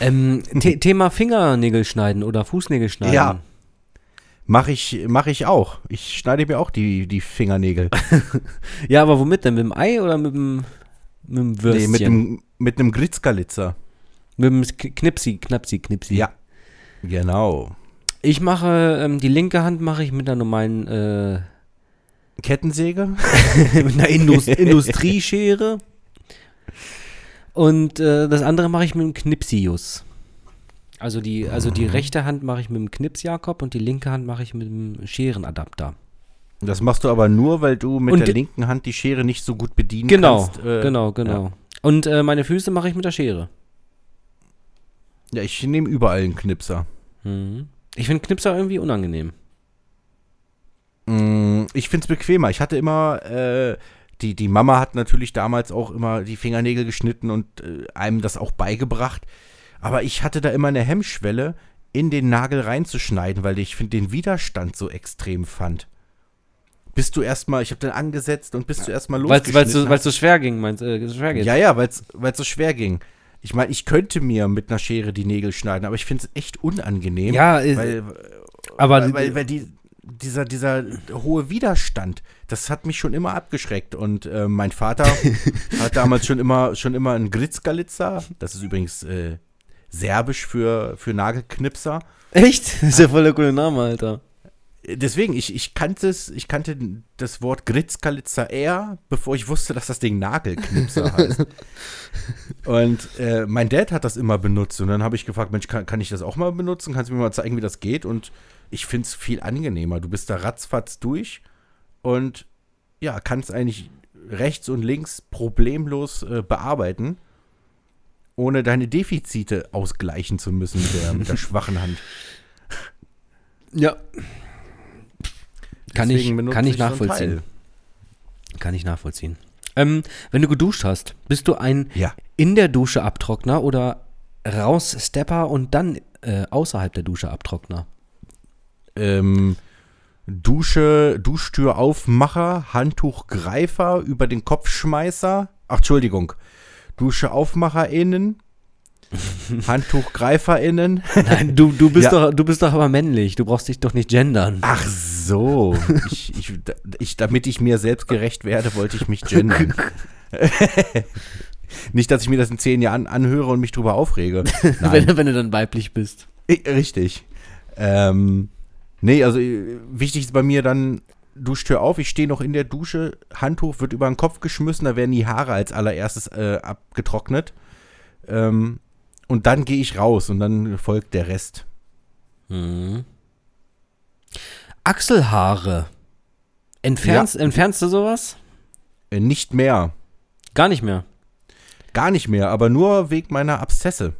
Ähm, The [LAUGHS] Thema Fingernägel schneiden oder Fußnägel schneiden. Ja. Mache ich, mach ich auch. Ich schneide mir auch die, die Fingernägel. [LAUGHS] Ja, aber womit denn? Mit dem Ei oder mit dem, mit dem Würstchen? Nee, mit einem mit einem Gritzkalitzer. mit dem Knipsi, Knapsi, Knipsi. Ja. Genau. Ich mache, ähm, die linke Hand mache ich mit einer normalen, äh, Kettensäge? [LAUGHS] mit einer Indus [LAUGHS] Industrieschere. Und äh, das andere mache ich mit dem Knipsius. Also die, also die rechte Hand mache ich mit dem Knips-Jakob und die linke Hand mache ich mit dem Scherenadapter. Das machst du aber nur, weil du mit Und der linken Hand die Schere nicht so gut bedienen Genau, kannst. äh, genau, genau. Und äh, meine Füße mache ich mit der Schere. Ja, ich nehme überall einen Knipser. Mhm. Ich finde Knipser irgendwie unangenehm. Mm, Ich find's bequemer. Ich hatte immer, äh, die, die Mama hat natürlich damals auch immer die Fingernägel geschnitten und äh, einem das auch beigebracht. Aber ich hatte da immer eine Hemmschwelle, in den Nagel reinzuschneiden, weil ich finde den Widerstand so extrem fand. Bist du erstmal, ich habe den angesetzt und bist du erstmal Weil es so schwer ging, meinst du? Äh, schwer geht. Ja, ja, weil es so schwer ging. Ich meine, ich könnte mir mit einer Schere die Nägel schneiden, aber ich finde es echt unangenehm. Ja, äh, weil, aber weil, weil, weil die, dieser, dieser hohe Widerstand, das hat mich schon immer abgeschreckt. Und äh, mein Vater [LAUGHS] hat damals schon immer, schon immer einen Gritzgalitzer, das ist übrigens äh, serbisch für, für Nagelknipser. echt? Das ist ja voll der coole Name, Alter. Deswegen, ich, ich kannte es, ich kannte das Wort Gritzkalitzer eher, bevor ich wusste, dass das Ding Nagelknipser [LAUGHS] heißt. Und äh, mein Dad hat das immer benutzt und dann habe ich gefragt, Mensch, kann, kann ich das auch mal benutzen? Kannst du mir mal zeigen, wie das geht? Und ich finde es viel angenehmer. Du bist da ratzfatz durch und ja, kannst eigentlich rechts und links problemlos äh, bearbeiten, ohne deine Defizite ausgleichen zu müssen mit der, mit der [LAUGHS] schwachen Hand. Ja. Kann ich, Deswegen kann ich ein nachvollziehen. Kann ich nachvollziehen. Ähm, wenn du geduscht hast, bist du ein Ja. in der Dusche Abtrockner oder raus-Stepper und dann äh, außerhalb der Dusche Abtrockner? ähm, Dusche, Duschtür-Aufmacher, Handtuchgreifer, über den Kopfschmeißer. Ach, Entschuldigung. Dusche-AufmacherInnen, [LAUGHS] HandtuchgreiferInnen. Nein, du, du, bist Ja. doch, du bist doch aber männlich. Du brauchst dich doch nicht gendern. Ach so. Ich, ich, ich, damit ich mir selbst gerecht werde, wollte ich mich gendern. [LAUGHS] Nicht, dass ich mir das in zehn Jahren anhöre und mich drüber aufrege. [LAUGHS] Wenn, wenn du dann weiblich bist. I- Richtig. Ähm, nee, also äh, wichtig ist bei mir dann Duschtür auf, ich stehe noch in der Dusche, Handtuch wird über den Kopf geschmissen, da werden die Haare als allererstes äh, abgetrocknet. Ähm, und dann gehe ich raus und dann folgt der Rest. Mhm. Achselhaare. Entfernst, entfernst du sowas? Äh, nicht mehr. Gar nicht mehr. Gar nicht mehr, aber nur wegen meiner Abszesse,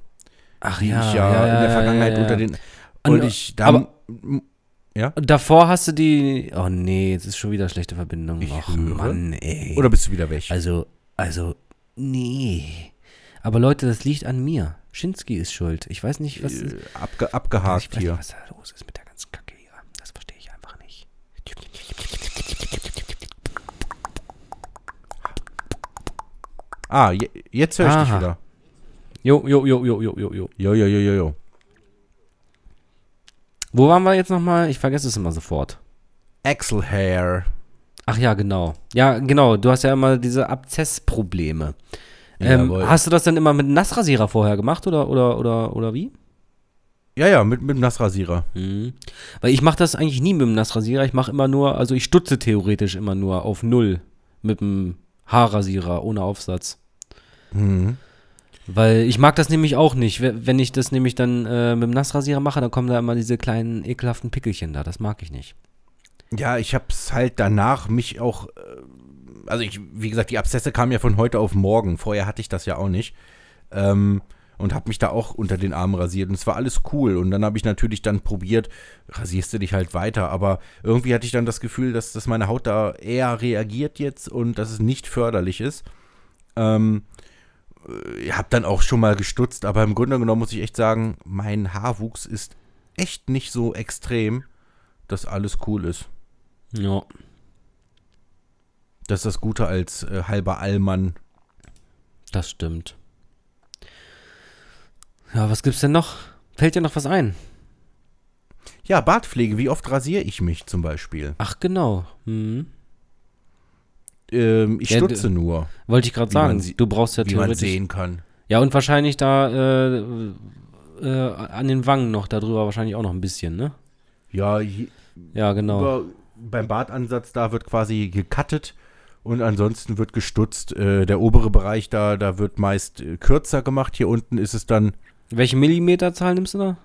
Ach die ich ja, in der Vergangenheit unter den. Und Und- ich da. aber- ja? Davor hast du die. Oh nee, jetzt ist schon wieder schlechte Verbindung. Ich Och höre. Mann, ey. Oder bist du wieder weg? Also, also, nee. Aber Leute, das liegt an mir. Schinski ist schuld. Ich weiß nicht, was. Äh, abge, ich abgehakt weiß hier. was da los ist mit der ganzen Kacke hier. Das verstehe ich einfach nicht. Ah, je, jetzt höre ich dich Aha. wieder. Jo, jo, jo, jo, jo, jo, jo. Jo, jo, jo, jo, jo. Wo waren wir jetzt nochmal? Ich vergesse es immer sofort. Axel Hair. Ach ja, genau. Ja, genau. Du hast ja immer diese Abzessprobleme. Ähm, hast du das dann immer mit einem Nassrasierer vorher gemacht oder, oder, oder, oder wie? Ja, ja, mit, mit dem Nassrasierer. Mhm. Weil ich mache das eigentlich nie mit dem Nassrasierer. Ich mache immer nur, also ich stutze theoretisch immer nur auf Null mit dem Haarrasierer ohne Aufsatz. Mhm. Weil ich mag das nämlich auch nicht. We- Wenn ich das nämlich dann äh, mit dem Nassrasierer mache, dann kommen da immer diese kleinen ekelhaften Pickelchen da. Das mag ich nicht. Ja, ich hab's halt danach mich auch, äh, also ich, wie gesagt, die Abszesse kamen ja von heute auf morgen. Vorher hatte ich das ja auch nicht. Ähm, und hab mich da auch unter den Armen rasiert und es war alles cool. Und dann habe ich natürlich dann probiert, rasierst du dich halt weiter. Aber irgendwie hatte ich dann das Gefühl, dass, dass meine Haut da eher reagiert jetzt und dass es nicht förderlich ist. Ähm, ich habe dann auch schon mal gestutzt, aber im Grunde genommen muss ich echt sagen, mein Haarwuchs ist echt nicht so extrem, dass alles cool ist. Ja. Das ist das Gute als äh, halber Allmann. Das stimmt. Ja, was gibt's denn noch? Fällt dir noch was ein? Ja, Bartpflege. Wie oft rasiere ich mich zum Beispiel? Ach, genau. Hm. Ähm, ich Ja, stutze nur, Wollte ich gerade Wie man sagen. sie- du brauchst ja wie man theoretisch. sehen kann. Ja, und wahrscheinlich da äh, äh, an den Wangen noch darüber wahrscheinlich auch noch ein bisschen, ne? Ja, Ja, genau. über, beim Bartansatz da wird quasi gecuttet und ansonsten wird gestutzt. Äh, der obere Bereich da, da wird meist äh, kürzer gemacht. Hier unten ist es dann, Welche Millimeterzahl nimmst du da?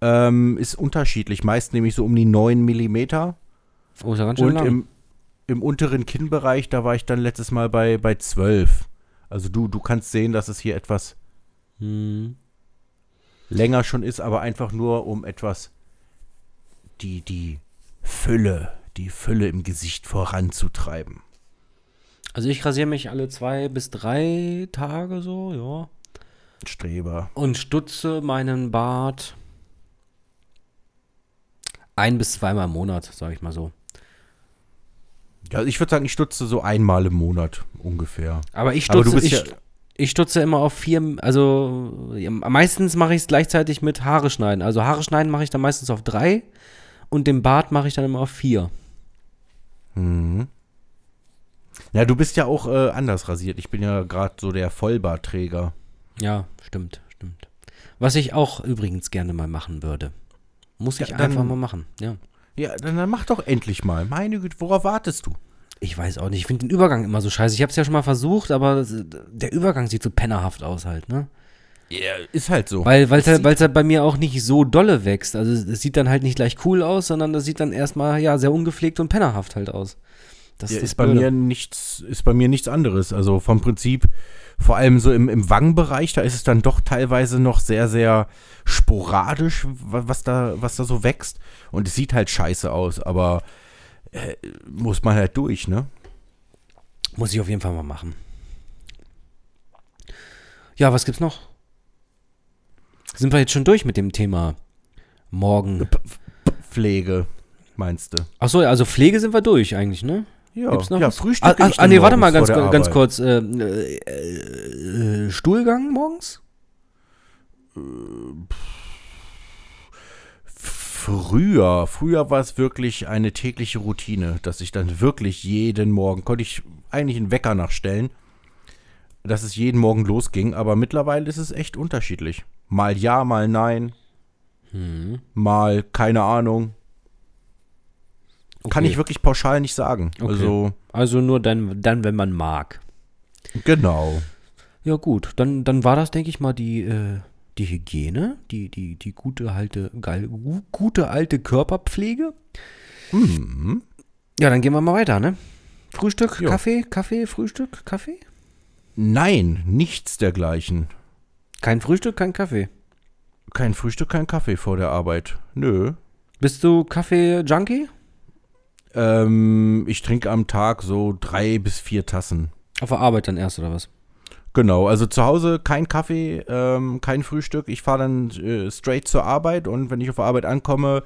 ähm, ist unterschiedlich. Meist nehme ich so um die 9 Millimeter. Oh, ist ja ganz schön Und lang. im, im unteren Kinnbereich, da war ich dann letztes Mal bei, bei 12. Also du, du kannst sehen, dass es hier etwas Hm. länger schon ist, aber einfach nur um etwas die, die Fülle, die Fülle im Gesicht voranzutreiben. Also ich rasiere mich alle zwei bis drei Tage so, ja. Streber. Und stutze meinen Bart ein bis zweimal im Monat, sage ich mal so. Ja, also ich würde sagen, ich stutze so einmal im Monat ungefähr. Aber ich Aber stutze, bist ich, ja- ich stutze immer auf vier, also ja, meistens mache ich es gleichzeitig mit Haare schneiden. Also Haare schneiden mache ich dann meistens auf drei und den Bart mache ich dann immer auf vier. Mhm. Ja, du bist ja auch äh, anders rasiert. Ich bin ja gerade so der Vollbartträger. Ja, stimmt, stimmt. Was ich auch übrigens gerne mal machen würde. Muss ich Ja, dann- einfach mal machen, ja. Ja, dann, dann mach doch endlich mal. Meine Güte, worauf wartest du? Ich weiß auch nicht, ich finde den Übergang immer so scheiße. Ich habe es ja schon mal versucht, aber das- der Übergang sieht so pennerhaft aus halt, ne? Ja, ist halt so. Weil es halt, weil's halt bei mir auch nicht so dolle wächst. Also es es sieht dann halt nicht gleich cool aus, sondern das sieht dann erstmal ja sehr ungepflegt und pennerhaft halt aus. Das Ja, ist bei Blöde. mir nichts, ist bei mir nichts anderes. Also vom Prinzip, vor allem so im, im Wangenbereich, da ist es dann doch teilweise noch sehr, sehr sporadisch, wa- was da, was da so wächst. Und es sieht halt scheiße aus, aber äh, muss man halt durch, ne? Muss ich auf jeden Fall mal machen. Ja, was gibt's noch? Sind wir jetzt schon durch mit dem Thema morgen? Pflege, meinst du? Achso, also Pflege sind wir durch eigentlich, ne? Ja, Gibt's noch ja? Frühstück. Ah, ah, ah nee, warte mal ganz, ganz kurz. Äh, äh, äh, Stuhlgang morgens? Früher, früher war es wirklich eine tägliche Routine, dass ich dann wirklich jeden Morgen, konnte ich eigentlich einen Wecker nachstellen, dass es jeden Morgen losging, aber mittlerweile ist es echt unterschiedlich. Mal ja, mal nein, Hm. mal keine Ahnung. Kann Okay. ich wirklich pauschal nicht sagen. Okay. Also, Also nur dann, dann, wenn man mag. genau. Ja, gut. Dann, dann war das, denke ich mal, die, äh, die Hygiene, die, die, die gute, alte, geil, gu- gute alte Körperpflege. Mhm. Ja, dann gehen wir mal weiter, ne? Frühstück, Jo. Kaffee, Kaffee, Frühstück, Kaffee? Nein, nichts dergleichen. Kein Frühstück, kein Kaffee. Kein Frühstück, kein Kaffee vor der Arbeit. Nö. Bist du Kaffee-Junkie? Ähm, ich trinke am Tag so drei bis vier Tassen. Auf der Arbeit dann erst, oder was? Genau, also zu Hause kein Kaffee, ähm, kein Frühstück. Ich fahre dann äh, straight zur Arbeit und wenn ich auf der Arbeit ankomme,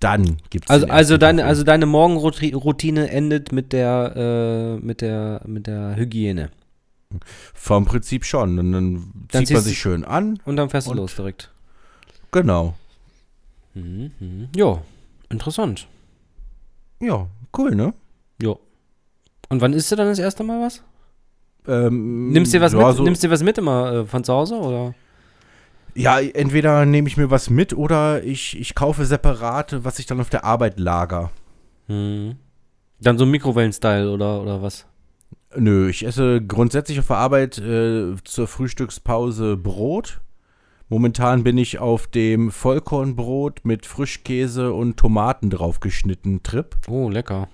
dann gibt's Also, also, ersten deine, Kaffee. also deine Morgenroutine endet mit der, äh, mit der, mit der Hygiene. Vom Prinzip schon. Und dann, Dann zieht man sich schön an. Und dann fährst du Und- los direkt. Genau. Mhm, mhm. Jo, interessant. Ja, cool, ne? Jo. Und wann isst du dann das erste Mal was? Ähm, Nimmst dir was ja, mit? So, Nimmst dir was mit immer äh, von zu Hause oder? ja, entweder nehme ich mir was mit oder ich, ich kaufe separat, was ich dann auf der Arbeit lager. Mhm. Dann so Mikrowellen-Style oder, oder was? Nö, ich esse grundsätzlich auf der Arbeit äh, zur Frühstückspause Brot. Momentan bin ich auf dem Vollkornbrot mit Frischkäse und Tomaten draufgeschnitten Trip. Oh, lecker.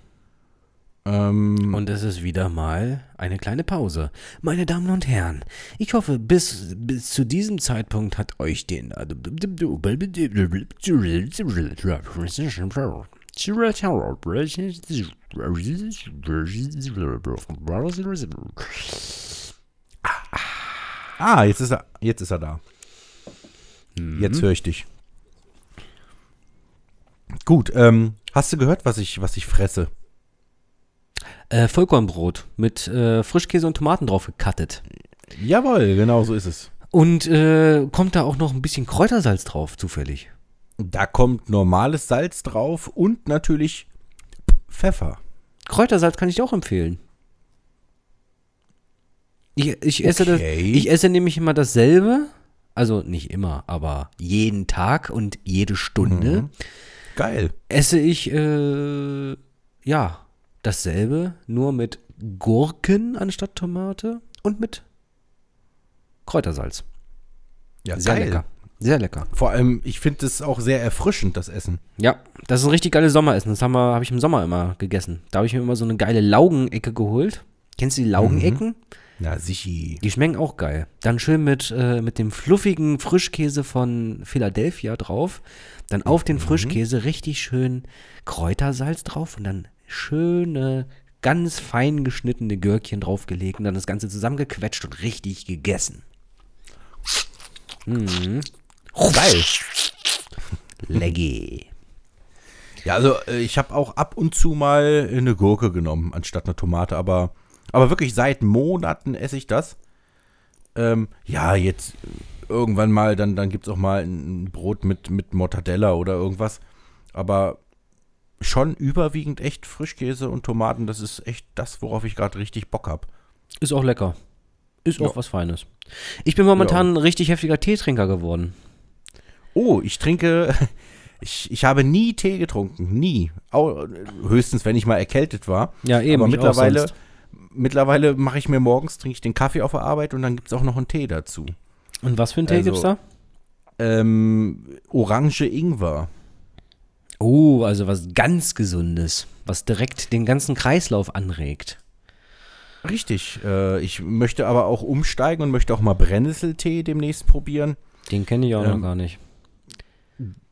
Ähm, Und es ist wieder mal eine kleine Pause. Meine Damen und Herren, ich hoffe, bis, bis zu diesem Zeitpunkt hat euch den. ah, jetzt ist er, jetzt ist er da. Mhm. Jetzt höre ich dich. Gut, ähm, Hast du gehört, was ich, was ich fresse? Äh, Vollkornbrot mit äh, Frischkäse und Tomaten drauf gecuttet. Jawohl, genau so ist es. Und äh, kommt da auch noch ein bisschen Kräutersalz drauf, zufällig. Da kommt normales Salz drauf und natürlich Pfeffer. Kräutersalz kann ich dir auch empfehlen. Ich, ich, esse das, Okay. ich esse nämlich immer dasselbe. Also nicht immer, aber jeden Tag und jede Stunde Mhm. Geil. esse ich, äh, ja, dasselbe, nur mit Gurken anstatt Tomate und mit Kräutersalz. Ja, Sehr geil. lecker. Sehr lecker. Vor allem, ich finde es auch sehr erfrischend, das Essen. Ja, das ist ein richtig geiles Sommeressen. Das habe hab ich im Sommer immer gegessen. Da habe ich mir immer so eine geile Laugenecke geholt. Kennst du die Laugenecken? Ja, sichi. Die schmecken auch geil. Dann schön mit, äh, mit dem fluffigen Frischkäse von Philadelphia drauf. Dann auf den Frischkäse richtig schön Kräutersalz drauf und dann schöne, ganz fein geschnittene Gürkchen draufgelegt und dann das Ganze zusammengequetscht und richtig gegessen. Mhm. Geil. [LAUGHS] Leggy. Ja, also äh, ich habe auch ab und zu mal eine Gurke genommen, anstatt eine Tomate, aber, aber wirklich seit Monaten esse ich das. Ähm, ja, jetzt äh, irgendwann mal, dann, dann gibt es auch mal ein Brot mit, mit Mortadella oder irgendwas. Aber schon überwiegend echt Frischkäse und Tomaten, das ist echt das, worauf ich gerade richtig Bock habe. Ist auch lecker. Ist auch Ja. was Feines. Ich bin momentan ein richtig heftiger Teetrinker geworden. Oh, ich trinke. [LAUGHS] Ich, ich habe nie Tee getrunken. Nie. Au, höchstens, wenn ich mal erkältet war. Ja, eben. Aber ich auch mittlerweile, sonst. Mittlerweile mache ich mir morgens, trinke ich den Kaffee auf der Arbeit und dann gibt es auch noch einen Tee dazu. Und was für ein Tee also- gibt's da? Ähm, Orange Ingwer. Oh, also was ganz Gesundes, was direkt den ganzen Kreislauf anregt. Richtig. Äh, ich möchte aber auch umsteigen und möchte auch mal Brennnesseltee demnächst probieren. Den kenne ich auch noch Ähm, gar nicht.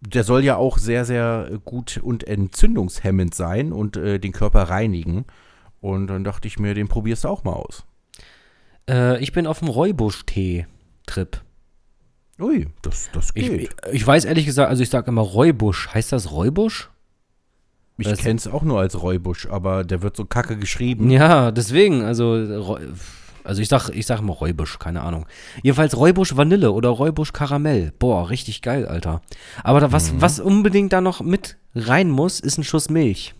Der soll ja auch sehr, sehr gut und entzündungshemmend sein und äh, den Körper reinigen. Und dann dachte ich mir, den probierst du auch mal aus. Äh, ich bin auf dem Räubusch-Tee-Trip. Ui, das, das geht. ich, ich weiß ehrlich gesagt, also ich sage immer Räubusch. Heißt das Räubusch? Ich kenne es auch nur als Räubusch, aber der wird so kacke geschrieben. Ja, deswegen, also, also ich sag, ich sag immer Räubusch, keine Ahnung. Jedenfalls Räubusch Vanille oder Räubusch Karamell. Boah, richtig geil, Alter. Aber da, was, was unbedingt da noch mit rein muss, ist ein Schuss Milch.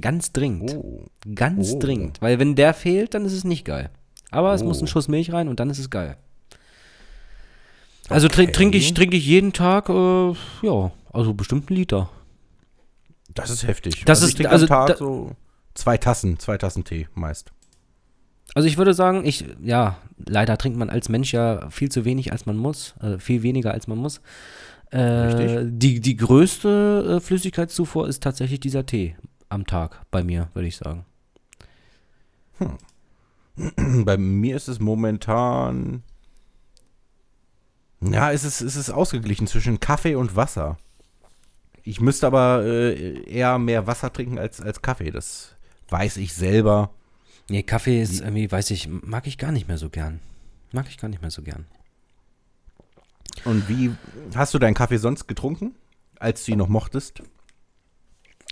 Ganz dringend. Oh. Ganz Oh. dringend. Weil wenn der fehlt, dann ist es nicht geil. Aber es muss Oh. ein Schuss Milch rein und dann ist es geil. Also trink- Okay. trinke ich, trink ich jeden Tag, äh, ja, also bestimmt einen Liter. Das ist heftig. Das also ist- ich trinke also am Tag da- so zwei Tassen, zwei Tassen Tee meist. Also ich würde sagen, ich, ja, leider trinkt man als Mensch ja viel zu wenig, als man muss, äh, viel weniger, als man muss. Äh, Richtig. Die, die größte äh, Flüssigkeitszufuhr ist tatsächlich dieser Tee am Tag, bei mir, würde ich sagen. [CLEARS THROAT] Bei mir ist es momentan. Ja, es ist, es ist ausgeglichen zwischen Kaffee und Wasser. Ich müsste aber äh, eher mehr Wasser trinken als, als Kaffee. Das weiß ich selber. Nee, Kaffee ist irgendwie, weiß ich, mag ich gar nicht mehr so gern. Mag ich gar nicht mehr so gern. Und wie hast du deinen Kaffee sonst getrunken, als du ihn noch mochtest?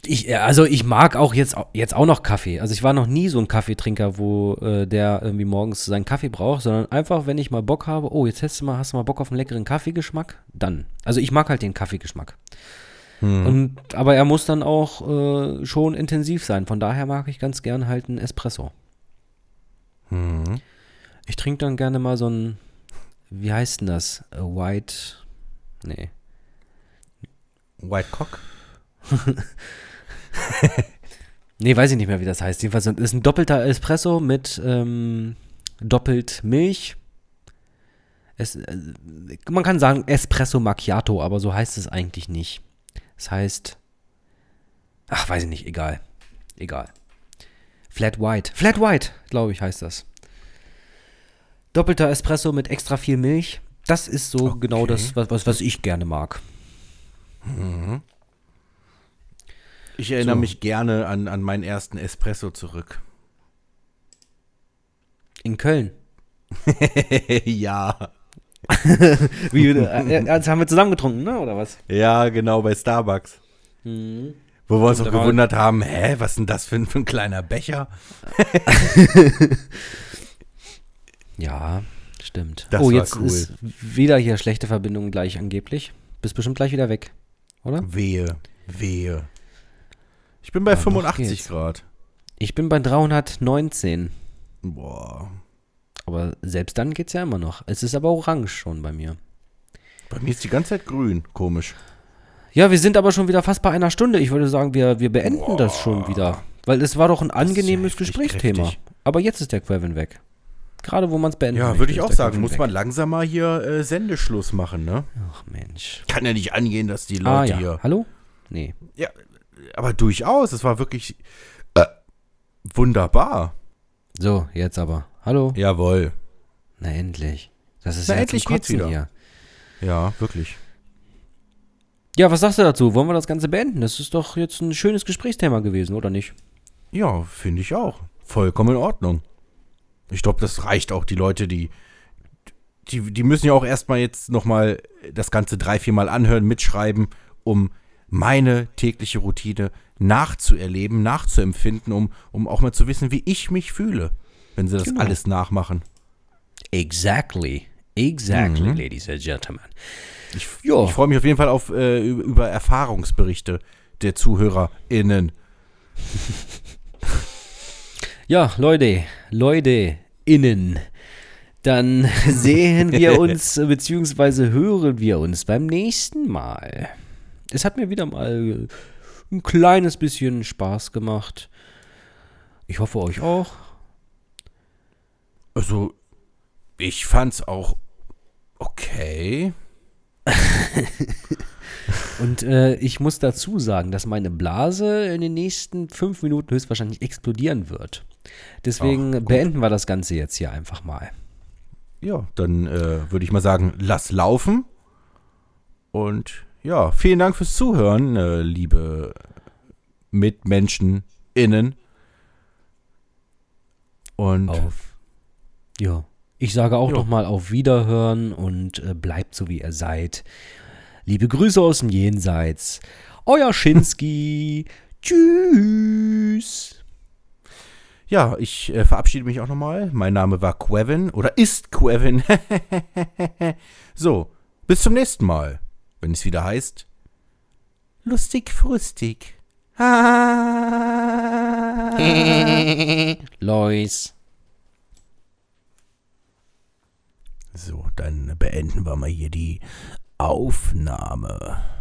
Ich, äh, also ich mag auch jetzt, jetzt auch noch Kaffee. Also ich war noch nie so ein Kaffeetrinker, wo äh, der irgendwie morgens seinen Kaffee braucht, sondern einfach, wenn ich mal Bock habe, oh, jetzt hast du mal, hast du mal Bock auf einen leckeren Kaffeegeschmack, dann. Also ich mag halt den Kaffeegeschmack. Und, aber er muss dann auch äh, schon intensiv sein. Von daher mag ich ganz gern halt einen Espresso. Mhm. Ich trinke dann gerne mal so ein, wie heißt denn das? A White, nee. White Cock? [LAUGHS] [LAUGHS] Nee, weiß ich nicht mehr, wie das heißt. Jedenfalls ist ein doppelter Espresso mit ähm, doppelt Milch. Es, äh, man kann sagen Espresso Macchiato, aber so heißt es eigentlich nicht. Es heißt, ach, weiß ich nicht, egal. Egal. Flat White. Flat White, glaube ich, heißt das. Doppelter Espresso mit extra viel Milch. Das ist so genau das, was, was, was ich gerne mag. Ich erinnere So. mich gerne an, an meinen ersten Espresso zurück. In Köln. [LAUGHS] ja. [LAUGHS] Wie, äh, äh, das haben wir zusammen getrunken, ne? Oder was? Ja, genau, bei Starbucks. Mhm. Wo wir uns auch gewundert haben, hä, was ist denn das für ein, für ein kleiner Becher? [LAUGHS] Ja, stimmt. Das oh, jetzt cool. ist wieder hier schlechte Verbindung gleich angeblich. Bist bestimmt gleich wieder weg, oder? Wehe, wehe. Ich bin bei Ja, noch 85 geht's. Grad. Ich bin bei 319. Boah. Aber selbst dann geht's ja immer noch. Es ist aber orange schon bei mir. Bei mir ist die ganze Zeit grün. Komisch. Ja, wir sind aber schon wieder fast bei einer Stunde. Ich würde sagen, wir, wir beenden das schon wieder. Weil es war doch ein ja angenehmes heftig Gesprächsthema. kräftig. Aber jetzt ist der Quevin weg. Gerade wo man es beenden Ja, würde ich auch sagen. Muss weg. man langsam mal hier äh, Sendeschluss machen, ne? Ach Mensch. Kann ja nicht angehen, dass die Ah Leute ja. hier. Hallo? Nee. Ja, aber durchaus. Es war wirklich äh, wunderbar. So, jetzt aber. Hallo? Jawohl. Na endlich. Das ist Na, ja endlich geht's wieder. hier. Ja, wirklich. Ja, was sagst du dazu? Wollen wir das Ganze beenden? Das ist doch jetzt ein schönes Gesprächsthema gewesen, oder nicht? Ja, finde ich auch. Vollkommen in Ordnung. Ich glaube, das reicht auch. Die Leute, die, die, die müssen ja auch erstmal jetzt nochmal das Ganze drei, viermal anhören, mitschreiben, um meine tägliche Routine nachzuerleben, nachzuempfinden, um, um auch mal zu wissen, wie ich mich fühle, wenn sie das Genau. alles nachmachen. Exactly. Exactly, Mhm. ladies and gentlemen. Ich, ich freue mich auf jeden Fall auf äh, über über Erfahrungsberichte der ZuhörerInnen. [LAUGHS] Ja, Leute, Leute, innen. Dann sehen wir [LAUGHS] uns, beziehungsweise hören wir uns beim nächsten Mal. Es hat mir wieder mal ein kleines bisschen Spaß gemacht. Ich hoffe euch auch. Also, ich fand's auch okay. [LAUGHS] Und äh, ich muss dazu sagen, dass meine Blase in den nächsten fünf Minuten höchstwahrscheinlich explodieren wird. Deswegen Ach, beenden wir das Ganze jetzt hier einfach mal. Ja, dann äh, würde ich mal sagen, lass laufen. Und ja, vielen Dank fürs Zuhören, äh, liebe Mitmenschen innen. Und Auf. Ja. Ich sage auch Ja. noch mal auf Wiederhören und äh, bleibt so, wie ihr seid. Liebe Grüße aus dem Jenseits. Euer Schinski. [LAUGHS] Tschüss. ja, ich äh, verabschiede mich auch nochmal. Mein Name war Quevin oder ist Quevin. [LAUGHS] so, bis zum nächsten Mal, wenn es wieder heißt Lustig frustig. [LAUGHS] Lois. So, dann beenden wir mal hier die Aufnahme.